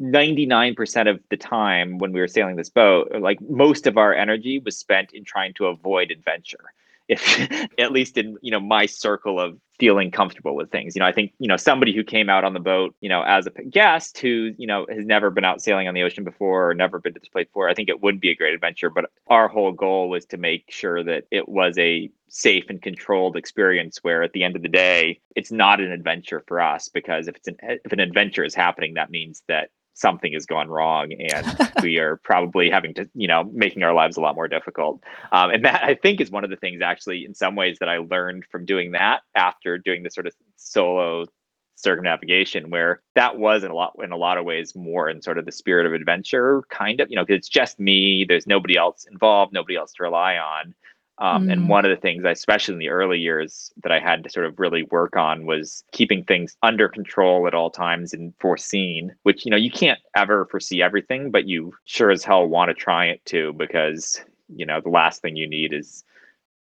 Speaker 2: 99% of the time when we were sailing this boat, like most of our energy was spent in trying to avoid adventure if at least in you know my circle of feeling comfortable with things. You know i think you know somebody who came out on the boat you know as a guest who you know has never been out sailing on the ocean before or never been to this place before i think it would be a great adventure but our whole goal was to make sure that it was a safe and controlled experience where at the end of the day it's not an adventure for us because if it's an if an adventure is happening that means that something has gone wrong and we are probably having to you know making our lives a lot more difficult. Um, and that i think is one of the things actually in some ways that i learned from doing that after doing this sort of solo circumnavigation where that was in a lot in a lot of ways more in sort of the spirit of adventure kind of you know because it's just me there's nobody else involved nobody else to rely on Um,
Speaker 1: Mm.
Speaker 2: And one of the things, especially in the early years, that I had to sort of really work on was keeping things under control at all times and foreseen, which, you know, you can't ever foresee everything, but you sure as hell want to try it too, because, you know, the last thing you need is,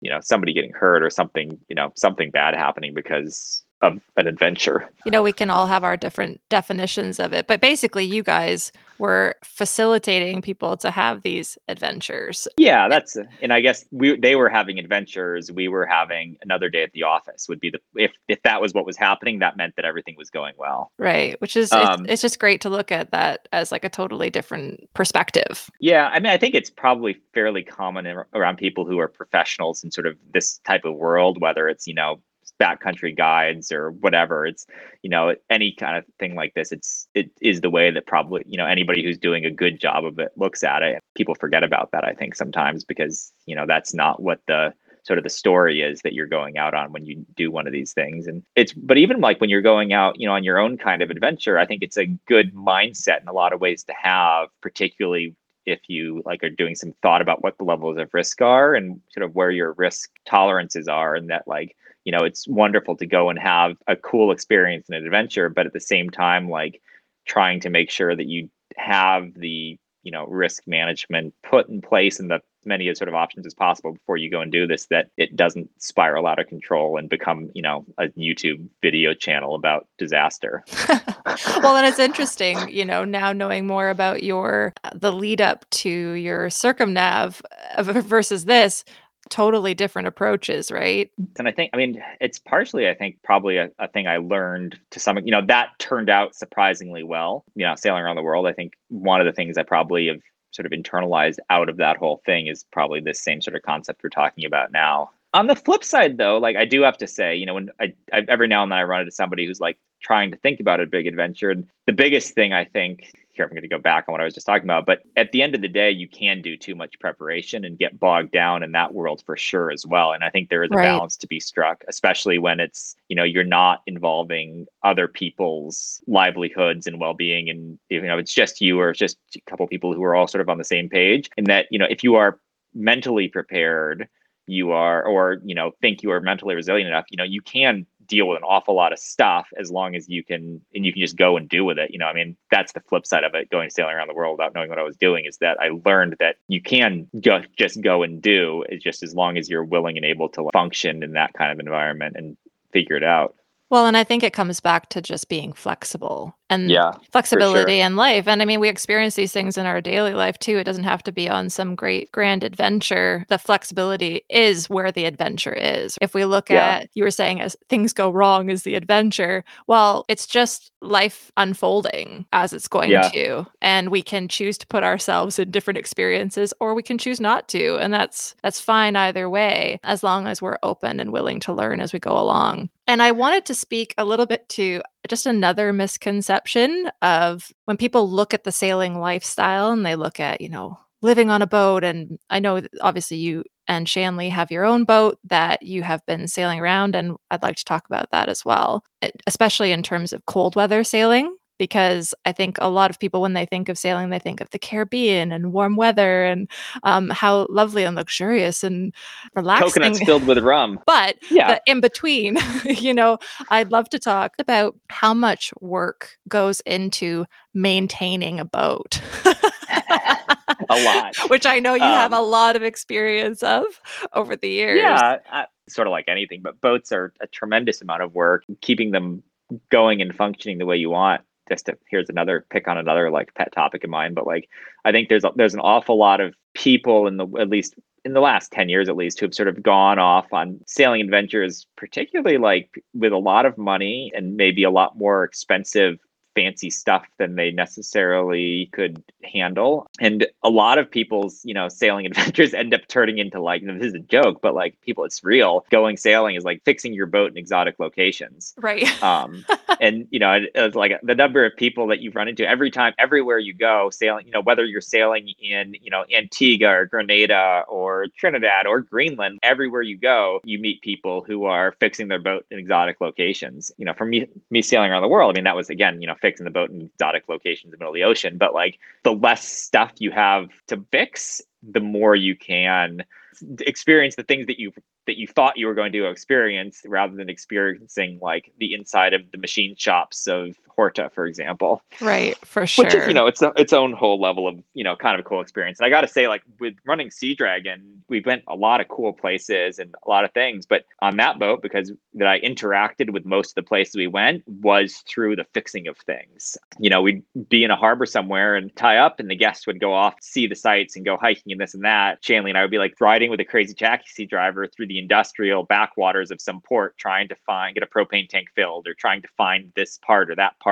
Speaker 2: you know, somebody getting hurt or something, you know, something bad happening because of an adventure.
Speaker 1: You know, we can all have our different definitions of it, but basically, you guys were facilitating people to have these adventures.
Speaker 2: Yeah, that's and I guess we they were having adventures. We were having another day at the office. Would be the if if that was what was happening, that meant that everything was going well.
Speaker 1: Right, which is
Speaker 2: Um,
Speaker 1: it's, it's just great to look at that as like a totally different perspective.
Speaker 2: Yeah, I mean, I think it's probably fairly common ar- around people who are professionals in sort of this type of world, whether it's you know backcountry guides or whatever. It's you know any kind of thing like this. It's it is the way that probably you know anybody who's doing a good job of it looks at it. People forget about that, I think, sometimes because you know that's not what the sort of the story is that you're going out on when you do one of these things and it's but even like when you're going out you know on your own kind of adventure i think it's a good mindset in a lot of ways to have particularly if you like are doing some thought about what the levels of risk are and sort of where your risk tolerances are and that like you know it's wonderful to go and have a cool experience and an adventure but at the same time like trying to make sure that you have the you know risk management put in place and the many sort of options as possible before you go and do this that it doesn't spiral out of control and become you know a youtube video channel about disaster.
Speaker 1: Well, and it's interesting, you know, now knowing more about your uh, the lead up to your circumnav uh, versus this totally different approaches, right?
Speaker 2: and i think i mean it's partially i think probably a, a thing i learned to some you know that turned out surprisingly well you know sailing around the world i think one of the things i probably have sort of internalized out of that whole thing is probably this same sort of concept we're talking about now on the flip side though like i do have to say you know when i, I every now and then i run into somebody who's like trying to think about a big adventure and the biggest thing i think here i'm going to go back on what i was just talking about but at the end of the day you can do too much preparation and get bogged down in that world for sure as well and i think there is a
Speaker 1: Right.
Speaker 2: balance to be struck especially when it's you know you're not involving other people's livelihoods and well-being and you know it's just you or it's just a couple people who are all sort of on the same page and that you know if you are mentally prepared you are or you know think you are mentally resilient enough you know you can deal with an awful lot of stuff as long as you can and you can just go and do with it you know i mean that's the flip side of it going sailing around the world without knowing what i was doing is that i learned that you can go, just go and do just as long as you're willing and able to function in that kind of environment and figure it out
Speaker 1: Well, and I think it comes back to just being flexible and
Speaker 2: yeah
Speaker 1: flexibility in life. And I mean, we experience these things in our daily life too. It doesn't have to be on some great grand adventure. The flexibility is where the adventure is. If we look
Speaker 2: Yeah.
Speaker 1: at, you were saying, as things go wrong is the adventure. Well, it's just life unfolding as it's going
Speaker 2: Yeah.
Speaker 1: to. And we can choose to put ourselves in different experiences or we can choose not to. And that's that's fine either way, as long as we're open and willing to learn as we go along. And I wanted to speak a little bit to just another misconception of when people look at the sailing lifestyle and they look at, you know, living on a boat. And I know obviously you and Shanley have your own boat that you have been sailing around. And I'd like to talk about that as well, especially in terms of cold weather sailing. Because I think a lot of people, when they think of sailing, they think of the Caribbean and warm weather and um, how lovely and luxurious and relaxing.
Speaker 2: coconuts filled with rum
Speaker 1: but
Speaker 2: yeah
Speaker 1: in between you know i'd love to talk about how much work goes into maintaining a boat
Speaker 2: a lot
Speaker 1: which i know you have
Speaker 2: Um,
Speaker 1: a lot of experience of over the years
Speaker 2: Yeah, I, sort of like anything, but boats are a tremendous amount of work. Keeping them going and functioning the way you want. Just here's another pick on another like pet topic of mine, but like I think there's a, there's an awful lot of people in the at least in the last 10 years at least who have sort of gone off on sailing adventures particularly like with a lot of money and maybe a lot more expensive fancy stuff than they necessarily could handle. And a lot of people's, you know, sailing adventures end up turning into like, you know, this is a joke, but like people, it's real. Going sailing is like fixing your boat in exotic locations.
Speaker 1: right
Speaker 2: Um, and you know, it, it's like the number of people that you run into every time, everywhere you go sailing, you know, whether you're sailing in, you know, Antigua or Grenada or Trinidad or Greenland, everywhere you go, you meet people who are fixing their boat in exotic locations. You know, for me, me sailing around the world, I mean, that was again, you know, fixing the boat in exotic locations in the middle of the ocean. But like the less stuff you have to fix, the more you can experience the things that you that you thought you were going to experience rather than experiencing like the inside of the machine shops of Horta, for example.
Speaker 1: Right, for sure.
Speaker 2: Which is, you know, it's a, its own whole level of, you know, kind of a cool experience. And I got to say, like with running Sea Dragon, we went a lot of cool places and a lot of things. But on that boat, because that I interacted with most of the places we went was through the fixing of things. You know, we'd be in a harbor somewhere and tie up, and the guests would go off, see the sights, and go hiking and this and that. Shanley and I would be like riding with a crazy taxi driver through the industrial backwaters of some port, trying to find get a propane tank filled or trying to find this part or that part.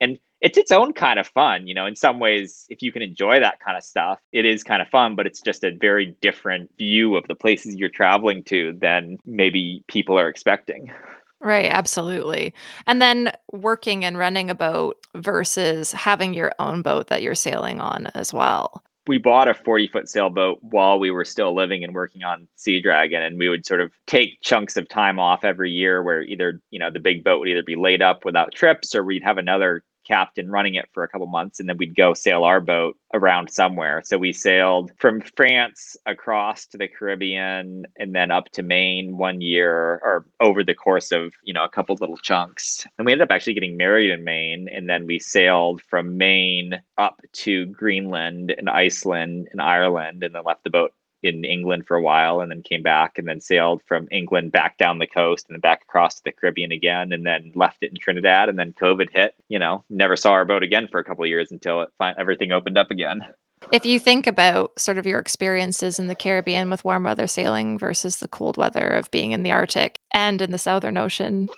Speaker 2: And it's its own kind of fun, you know. In some ways, if you can enjoy that kind of stuff, it is kind of fun, but it's just a very different view of the places you're traveling to than maybe people are expecting.
Speaker 1: Right, absolutely. And then working and running a boat versus having your own boat that you're sailing on as well
Speaker 2: we bought a 40 foot sailboat while we were still living and working on Sea Dragon. And we would sort of take chunks of time off every year where either, you know, the big boat would either be laid up without trips or we'd have another captain running it for a couple months and then we'd go sail our boat around somewhere. So we sailed from france across to the caribbean and then up to maine one year or over the course of you know a couple little chunks. And we ended up actually getting married in maine and then we sailed from maine up to greenland and iceland and ireland and then left the boat in England for a while and then came back and then sailed from England back down the coast and then back across to the Caribbean again and then left it in Trinidad and then COVID hit, you know, never saw our boat again for a couple of years until it everything opened up again.
Speaker 1: If you think about sort of your experiences in the Caribbean with warm weather sailing versus the cold weather of being in the Arctic and in the Southern Ocean,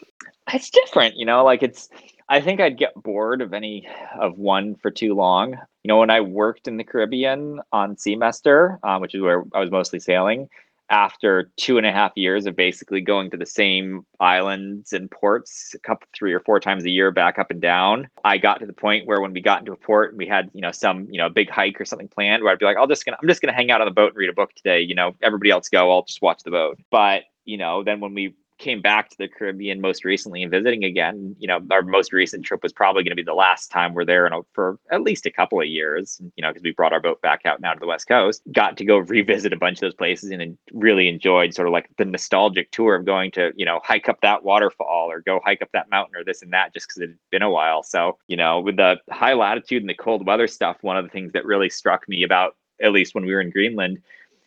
Speaker 2: it's different, you know, like it's I think I'd get bored of any of one for too long. You know, when I worked in the Caribbean on Seamester, um, which is where I was mostly sailing, after two and a half years of basically going to the same islands and ports a couple three or four times a year back up and down i got to the point where when we got into a port and we had you know some you know big hike or something planned where i'd be like i'll just gonna i'm just gonna hang out on the boat and read a book today you know everybody else go i'll just watch the boat. But you know then when we came back to the Caribbean most recently and visiting again, you know, our most recent trip was probably going to be the last time we're there a, for at least a couple of years, you know, because we brought our boat back out now to the West Coast. Got to go revisit a bunch of those places and really enjoyed sort of like the nostalgic tour of going to, you know, hike up that waterfall or go hike up that mountain or this and that just because it had been a while. So, you know, with the high latitude and the cold weather stuff, one of the things that really struck me about, at least when we were in Greenland,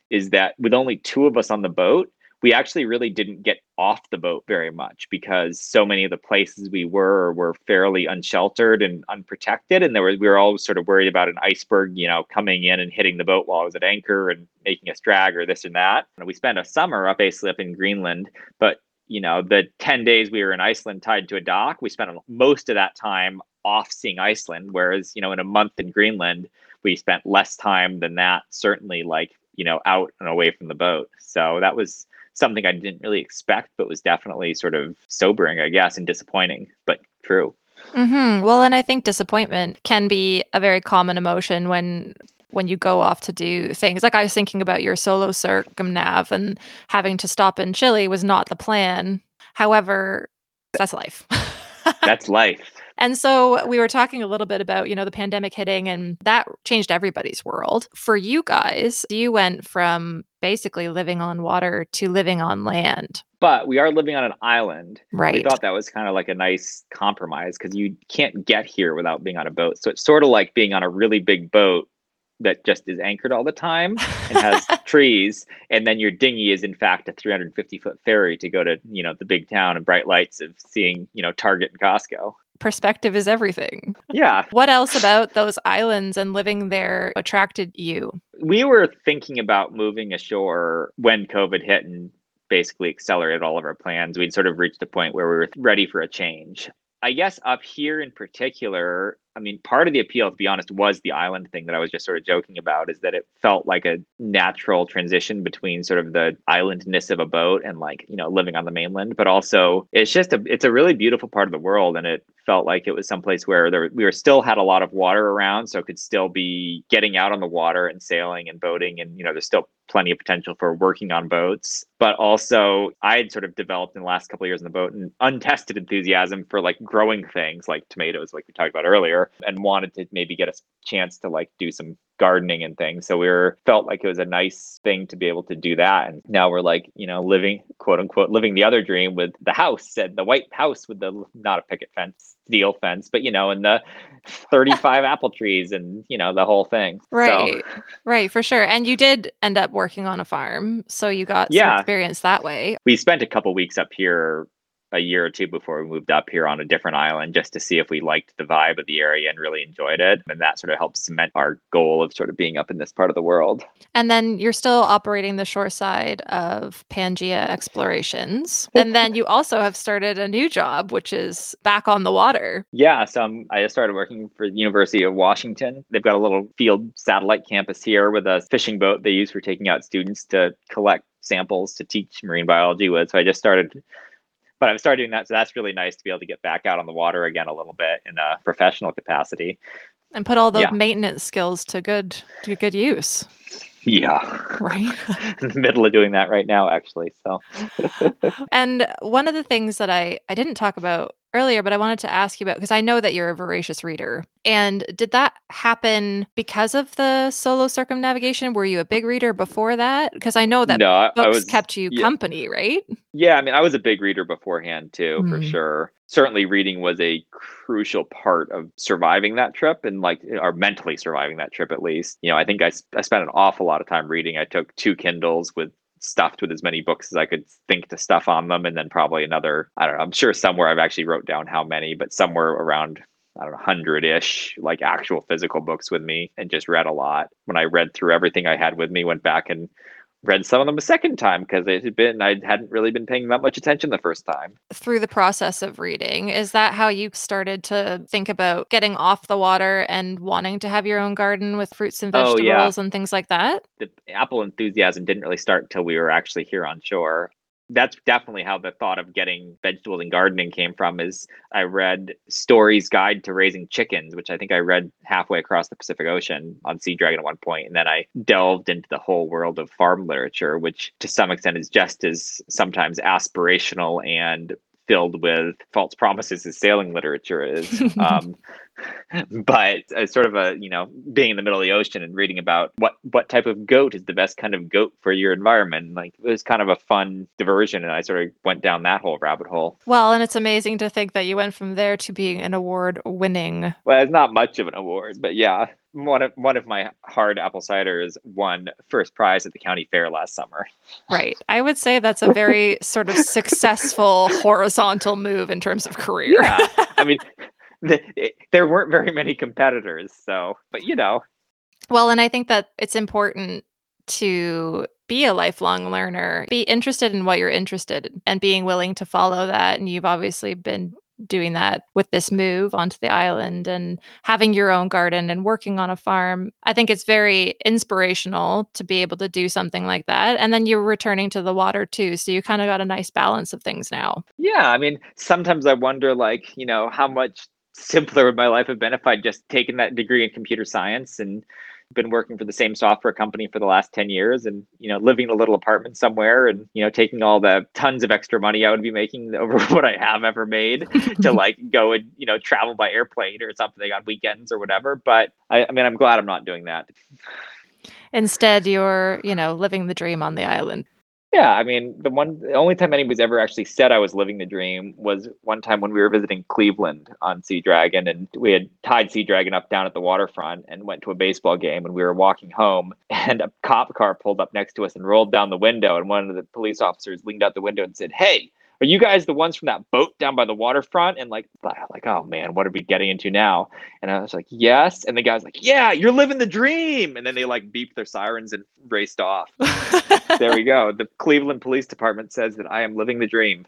Speaker 2: is that with only two of us on the boat, we actually really didn't get off the boat very much because so many of the places we were were fairly unsheltered and unprotected. And there were we were always sort of worried about an iceberg you know coming in and hitting the boat while it was at anchor and making us drag or this and that. And we spent a summer up basically up in greenland but you know the 10 days we were in iceland tied to a dock we spent most of that time off seeing iceland whereas you know in a month in greenland we spent less time than that certainly like you know out and away from the boat. So that was something I didn't really expect, but was definitely sort of sobering, I guess, and disappointing, but true.
Speaker 1: Mm-hmm. Well, and I think disappointment can be a very common emotion when when you go off to do things. Like I was thinking about your solo circumnav and having to stop in Chile was not the plan. However, that's life.
Speaker 2: that's life.
Speaker 1: And so we were talking a little bit about, you know, the pandemic hitting and that changed everybody's world. For you guys, you went from basically living on water to living on land.
Speaker 2: But we are living on an island.
Speaker 1: Right.
Speaker 2: We thought that was kind of like a nice compromise because you can't get here without being on a boat. So it's sort of like being on a really big boat that just is anchored all the time and has trees and then your dinghy is in fact a 350 foot ferry to go to you know the big town and bright lights of seeing you know target and costco
Speaker 1: perspective is everything.
Speaker 2: Yeah.
Speaker 1: What else about those islands and living there attracted you?
Speaker 2: We were thinking about moving ashore when COVID hit and basically accelerated all of our plans. We'd sort of reached a point where we were ready for a change. I guess up here in particular, I mean, part of the appeal, to be honest, was the island thing that I was just sort of joking about, is that it felt like a natural transition between sort of the islandness of a boat and like, you know, living on the mainland. But also it's just a it's a really beautiful part of the world. And it felt like it was someplace where there we were still had a lot of water around. So could still be getting out on the water and sailing and boating. And, you know, there's still plenty of potential for working on boats. But also I had sort of developed in the last couple of years in the boat and untested enthusiasm for like growing things like tomatoes, like we talked about earlier and wanted to maybe get a chance to like do some gardening and things. So we were felt like it was a nice thing to be able to do that. And now we're like, you know, living quote unquote living the other dream with the house and the white house with the not a picket fence, steel fence, but you know, and the 35 apple trees and you know the whole thing.
Speaker 1: Right. So. Right, for sure. And you did end up working on a farm, so you got yeah. experience that way.
Speaker 2: We spent a couple weeks up here a year or two before we moved up here on a different island just to see if we liked the vibe of the area and really enjoyed it. And that sort of helped cement our goal of sort of being up in this part of the world.
Speaker 1: And then you're still operating the shore side of Pangaea Explorations. and then you also have started a new job, which is back on the water.
Speaker 2: Yeah. So I'm, I just started working for the University of Washington. They've got a little field satellite campus here with a fishing boat they use for taking out students to collect samples to teach marine biology with. So I just started but I've started doing that. So that's really nice to be able to get back out on the water again a little bit in a professional capacity.
Speaker 1: And put all the yeah. maintenance skills to good to good use.
Speaker 2: Yeah.
Speaker 1: Right.
Speaker 2: in the middle of doing that right now, actually. So
Speaker 1: and one of the things that I, I didn't talk about earlier, but I wanted to ask you about because I know that you're a voracious reader. And did that happen because of the solo circumnavigation? Were you a big reader before that? Because I know that no, books was, kept you yeah. company, right?
Speaker 2: Yeah, I mean, I was a big reader beforehand too, mm. for hmm. sure. Certainly, reading was a crucial part of surviving that trip and like, or mentally surviving that trip at least. You know, I think I, I spent an awful lot of time reading. I took two Kindles with stuffed with as many books as I could think to stuff on them, and then probably another. I don't know. I'm sure somewhere I've actually wrote down how many, but somewhere around I don't know, hundred ish, like actual physical books with me, and just read a lot. When I read through everything I had with me, went back and read some of them a second time because it had been I hadn't really been paying that much attention the first time.
Speaker 1: Through the process of reading, is that how you started to think about getting off the water and wanting to have your own garden with fruits and vegetables oh, yeah. and things like that?
Speaker 2: The apple enthusiasm didn't really start until we were actually here on shore that's definitely how the thought of getting vegetables and gardening came from is i read Storey's guide to raising chickens which i think i read halfway across the pacific ocean on sea dragon at one point and then i delved into the whole world of farm literature which to some extent is just as sometimes aspirational and filled with false promises as sailing literature is. Um, but as sort of a you know being in the middle of the ocean and reading about what what type of goat is the best kind of goat for your environment like it was kind of a fun diversion and i sort of went down that whole rabbit hole
Speaker 1: well and it's amazing to think that you went from there to being an award winning
Speaker 2: well it's not much of an award but yeah one of one of my hard apple ciders won first prize at the county fair last summer.
Speaker 1: Right. I would say that's a very sort of successful horizontal move in terms of career.
Speaker 2: Yeah. I mean, the, it, there weren't very many competitors, so but you know.
Speaker 1: Well, and I think that it's important to be a lifelong learner, be interested in what you're interested in and being willing to follow that. And you've obviously been doing that with this move onto the island and having your own garden and working on a farm. I think it's very inspirational to be able to do something like that. And then you're returning to the water too. So you kind of got a nice balance of things now.
Speaker 2: Yeah. I mean, sometimes I wonder, like, you know, how much simpler would my life have been if I'd just taken that degree in computer science and been working for the same software company for the last 10 years and you know living in a little apartment somewhere and you know taking all the tons of extra money i would be making over what i have ever made to like go and you know travel by airplane or something on weekends or whatever. But I, I mean i'm glad i'm not doing that.
Speaker 1: Instead you're you know living the dream on the island
Speaker 2: yeah, I mean, the one, the only time anybody's ever actually said I was living the dream was one time when we were visiting Cleveland on Sea Dragon, and we had tied Sea Dragon up down at the waterfront and went to a baseball game, and we were walking home, and a cop car pulled up next to us and rolled down the window, and one of the police officers leaned out the window and said, "Hey, are you guys the ones from that boat down by the waterfront? And like, like, oh man, what are we getting into now? And I was like, yes. And the guy's like, yeah, you're living the dream. And then they like beeped their sirens and raced off. there we go. The Cleveland Police Department says that I am living the dream.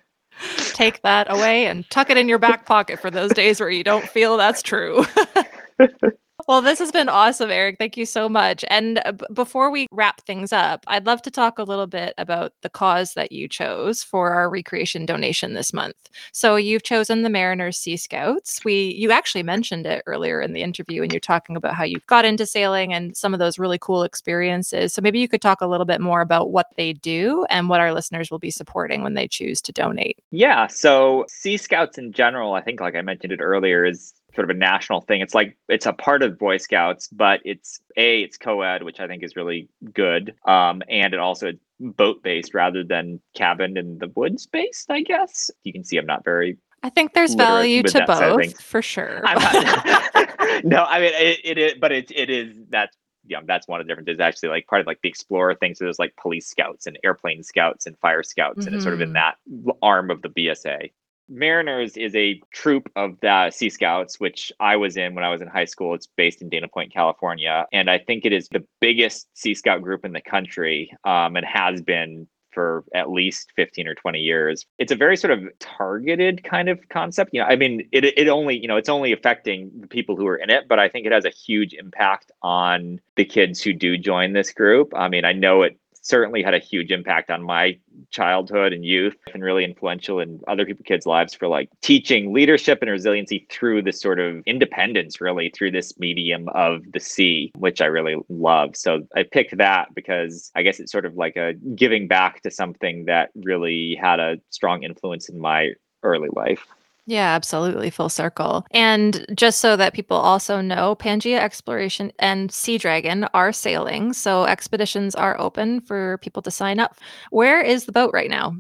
Speaker 1: Take that away and tuck it in your back pocket for those days where you don't feel that's true. Well, this has been awesome, Eric. Thank you so much. And uh, before we wrap things up, I'd love to talk a little bit about the cause that you chose for our recreation donation this month. So you've chosen the Mariners Sea Scouts. We you actually mentioned it earlier in the interview and you're talking about how you got into sailing and some of those really cool experiences. So maybe you could talk a little bit more about what they do and what our listeners will be supporting when they choose to donate.
Speaker 2: Yeah, so Sea Scouts in general, I think like I mentioned it earlier is sort of a national thing. It's like it's a part of Boy Scouts, but it's a it's co-ed, which I think is really good, um, and it also it's boat based rather than cabin in the woods based. I guess you can see I'm not very.
Speaker 1: I think there's value to both for sure.
Speaker 2: no, I mean it, it is, but it it is that's yeah, that's one of the differences. Actually, like part of like the explorer thing. So there's like police scouts and airplane scouts and fire scouts, mm-hmm. and it's sort of in mm-hmm. that arm of the BSA. Mariners is a troop of the Sea Scouts, which I was in when I was in high school. It's based in Dana Point, California. And I think it is the biggest Sea Scout group in the country um, and has been for at least 15 or 20 years. It's a very sort of targeted kind of concept. You know, I mean, it, it only, you know, it's only affecting the people who are in it, but I think it has a huge impact on the kids who do join this group. I mean, I know it certainly had a huge impact on my childhood and youth and really influential in other people kids lives for like teaching leadership and resiliency through this sort of independence really through this medium of the sea which i really love. So i picked that because i guess it's sort of like a giving back to something that really had a strong influence in my early life
Speaker 1: yeah, absolutely. Full circle. And just so that people also know, Pangaea Exploration and Sea Dragon are sailing. So expeditions are open for people to sign up. Where is the boat right now?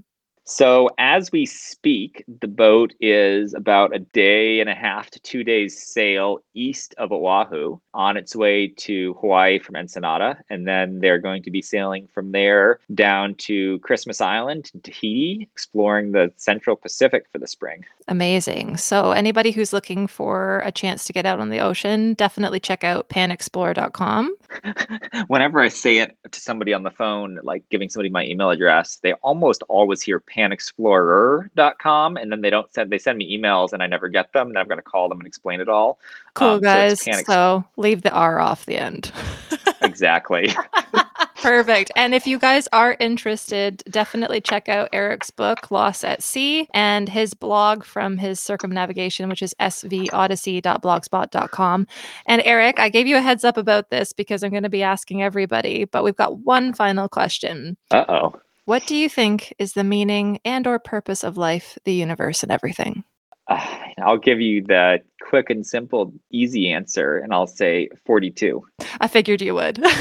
Speaker 2: So, as we speak, the boat is about a day and a half to two days sail east of Oahu on its way to Hawaii from Ensenada. And then they're going to be sailing from there down to Christmas Island, Tahiti, exploring the Central Pacific for the spring.
Speaker 1: Amazing. So, anybody who's looking for a chance to get out on the ocean, definitely check out panexplore.com.
Speaker 2: Whenever I say it to somebody on the phone, like giving somebody my email address, they almost always hear panexplorer.com and then they don't send they send me emails and I never get them and I'm going to call them and explain it all.
Speaker 1: Cool um, guys. So, so leave the R off the end.
Speaker 2: exactly.
Speaker 1: Perfect. And if you guys are interested, definitely check out Eric's book, Loss at Sea, and his blog from his circumnavigation, which is svodyssey.blogspot.com. And Eric, I gave you a heads up about this because I'm going to be asking everybody, but we've got one final question.
Speaker 2: Uh oh.
Speaker 1: What do you think is the meaning and or purpose of life, the universe, and everything?
Speaker 2: Uh, I'll give you the quick and simple, easy answer, and I'll say 42.
Speaker 1: I figured you would.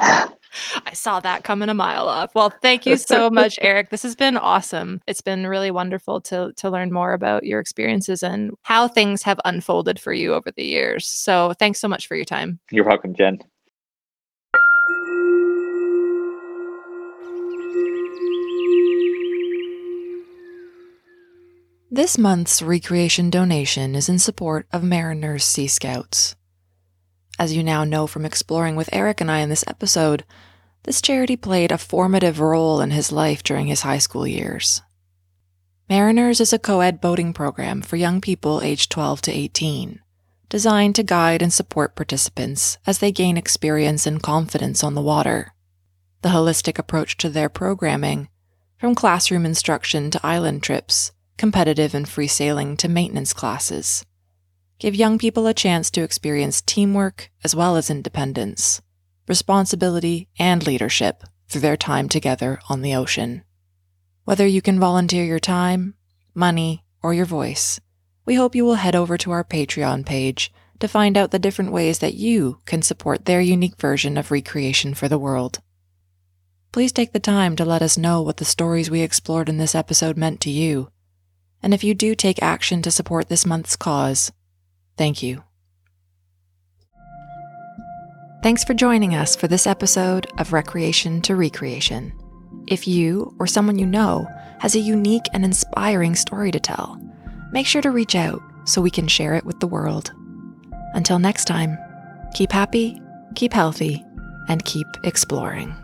Speaker 1: I saw that coming a mile off. Well, thank you so much, Eric. This has been awesome. It's been really wonderful to to learn more about your experiences and how things have unfolded for you over the years. So, thanks so much for your time.
Speaker 2: You're welcome, Jen.
Speaker 1: This month's recreation donation is in support of Mariners Sea Scouts. As you now know from exploring with Eric and I in this episode, this charity played a formative role in his life during his high school years. Mariners is a co ed boating program for young people aged 12 to 18, designed to guide and support participants as they gain experience and confidence on the water. The holistic approach to their programming, from classroom instruction to island trips, competitive and free sailing to maintenance classes. Give young people a chance to experience teamwork as well as independence, responsibility, and leadership through their time together on the ocean. Whether you can volunteer your time, money, or your voice, we hope you will head over to our Patreon page to find out the different ways that you can support their unique version of recreation for the world. Please take the time to let us know what the stories we explored in this episode meant to you and if you do take action to support this month's cause, thank you. Thanks for joining us for this episode of Recreation to Recreation. If you or someone you know has a unique and inspiring story to tell, make sure to reach out so we can share it with the world. Until next time, keep happy, keep healthy, and keep exploring.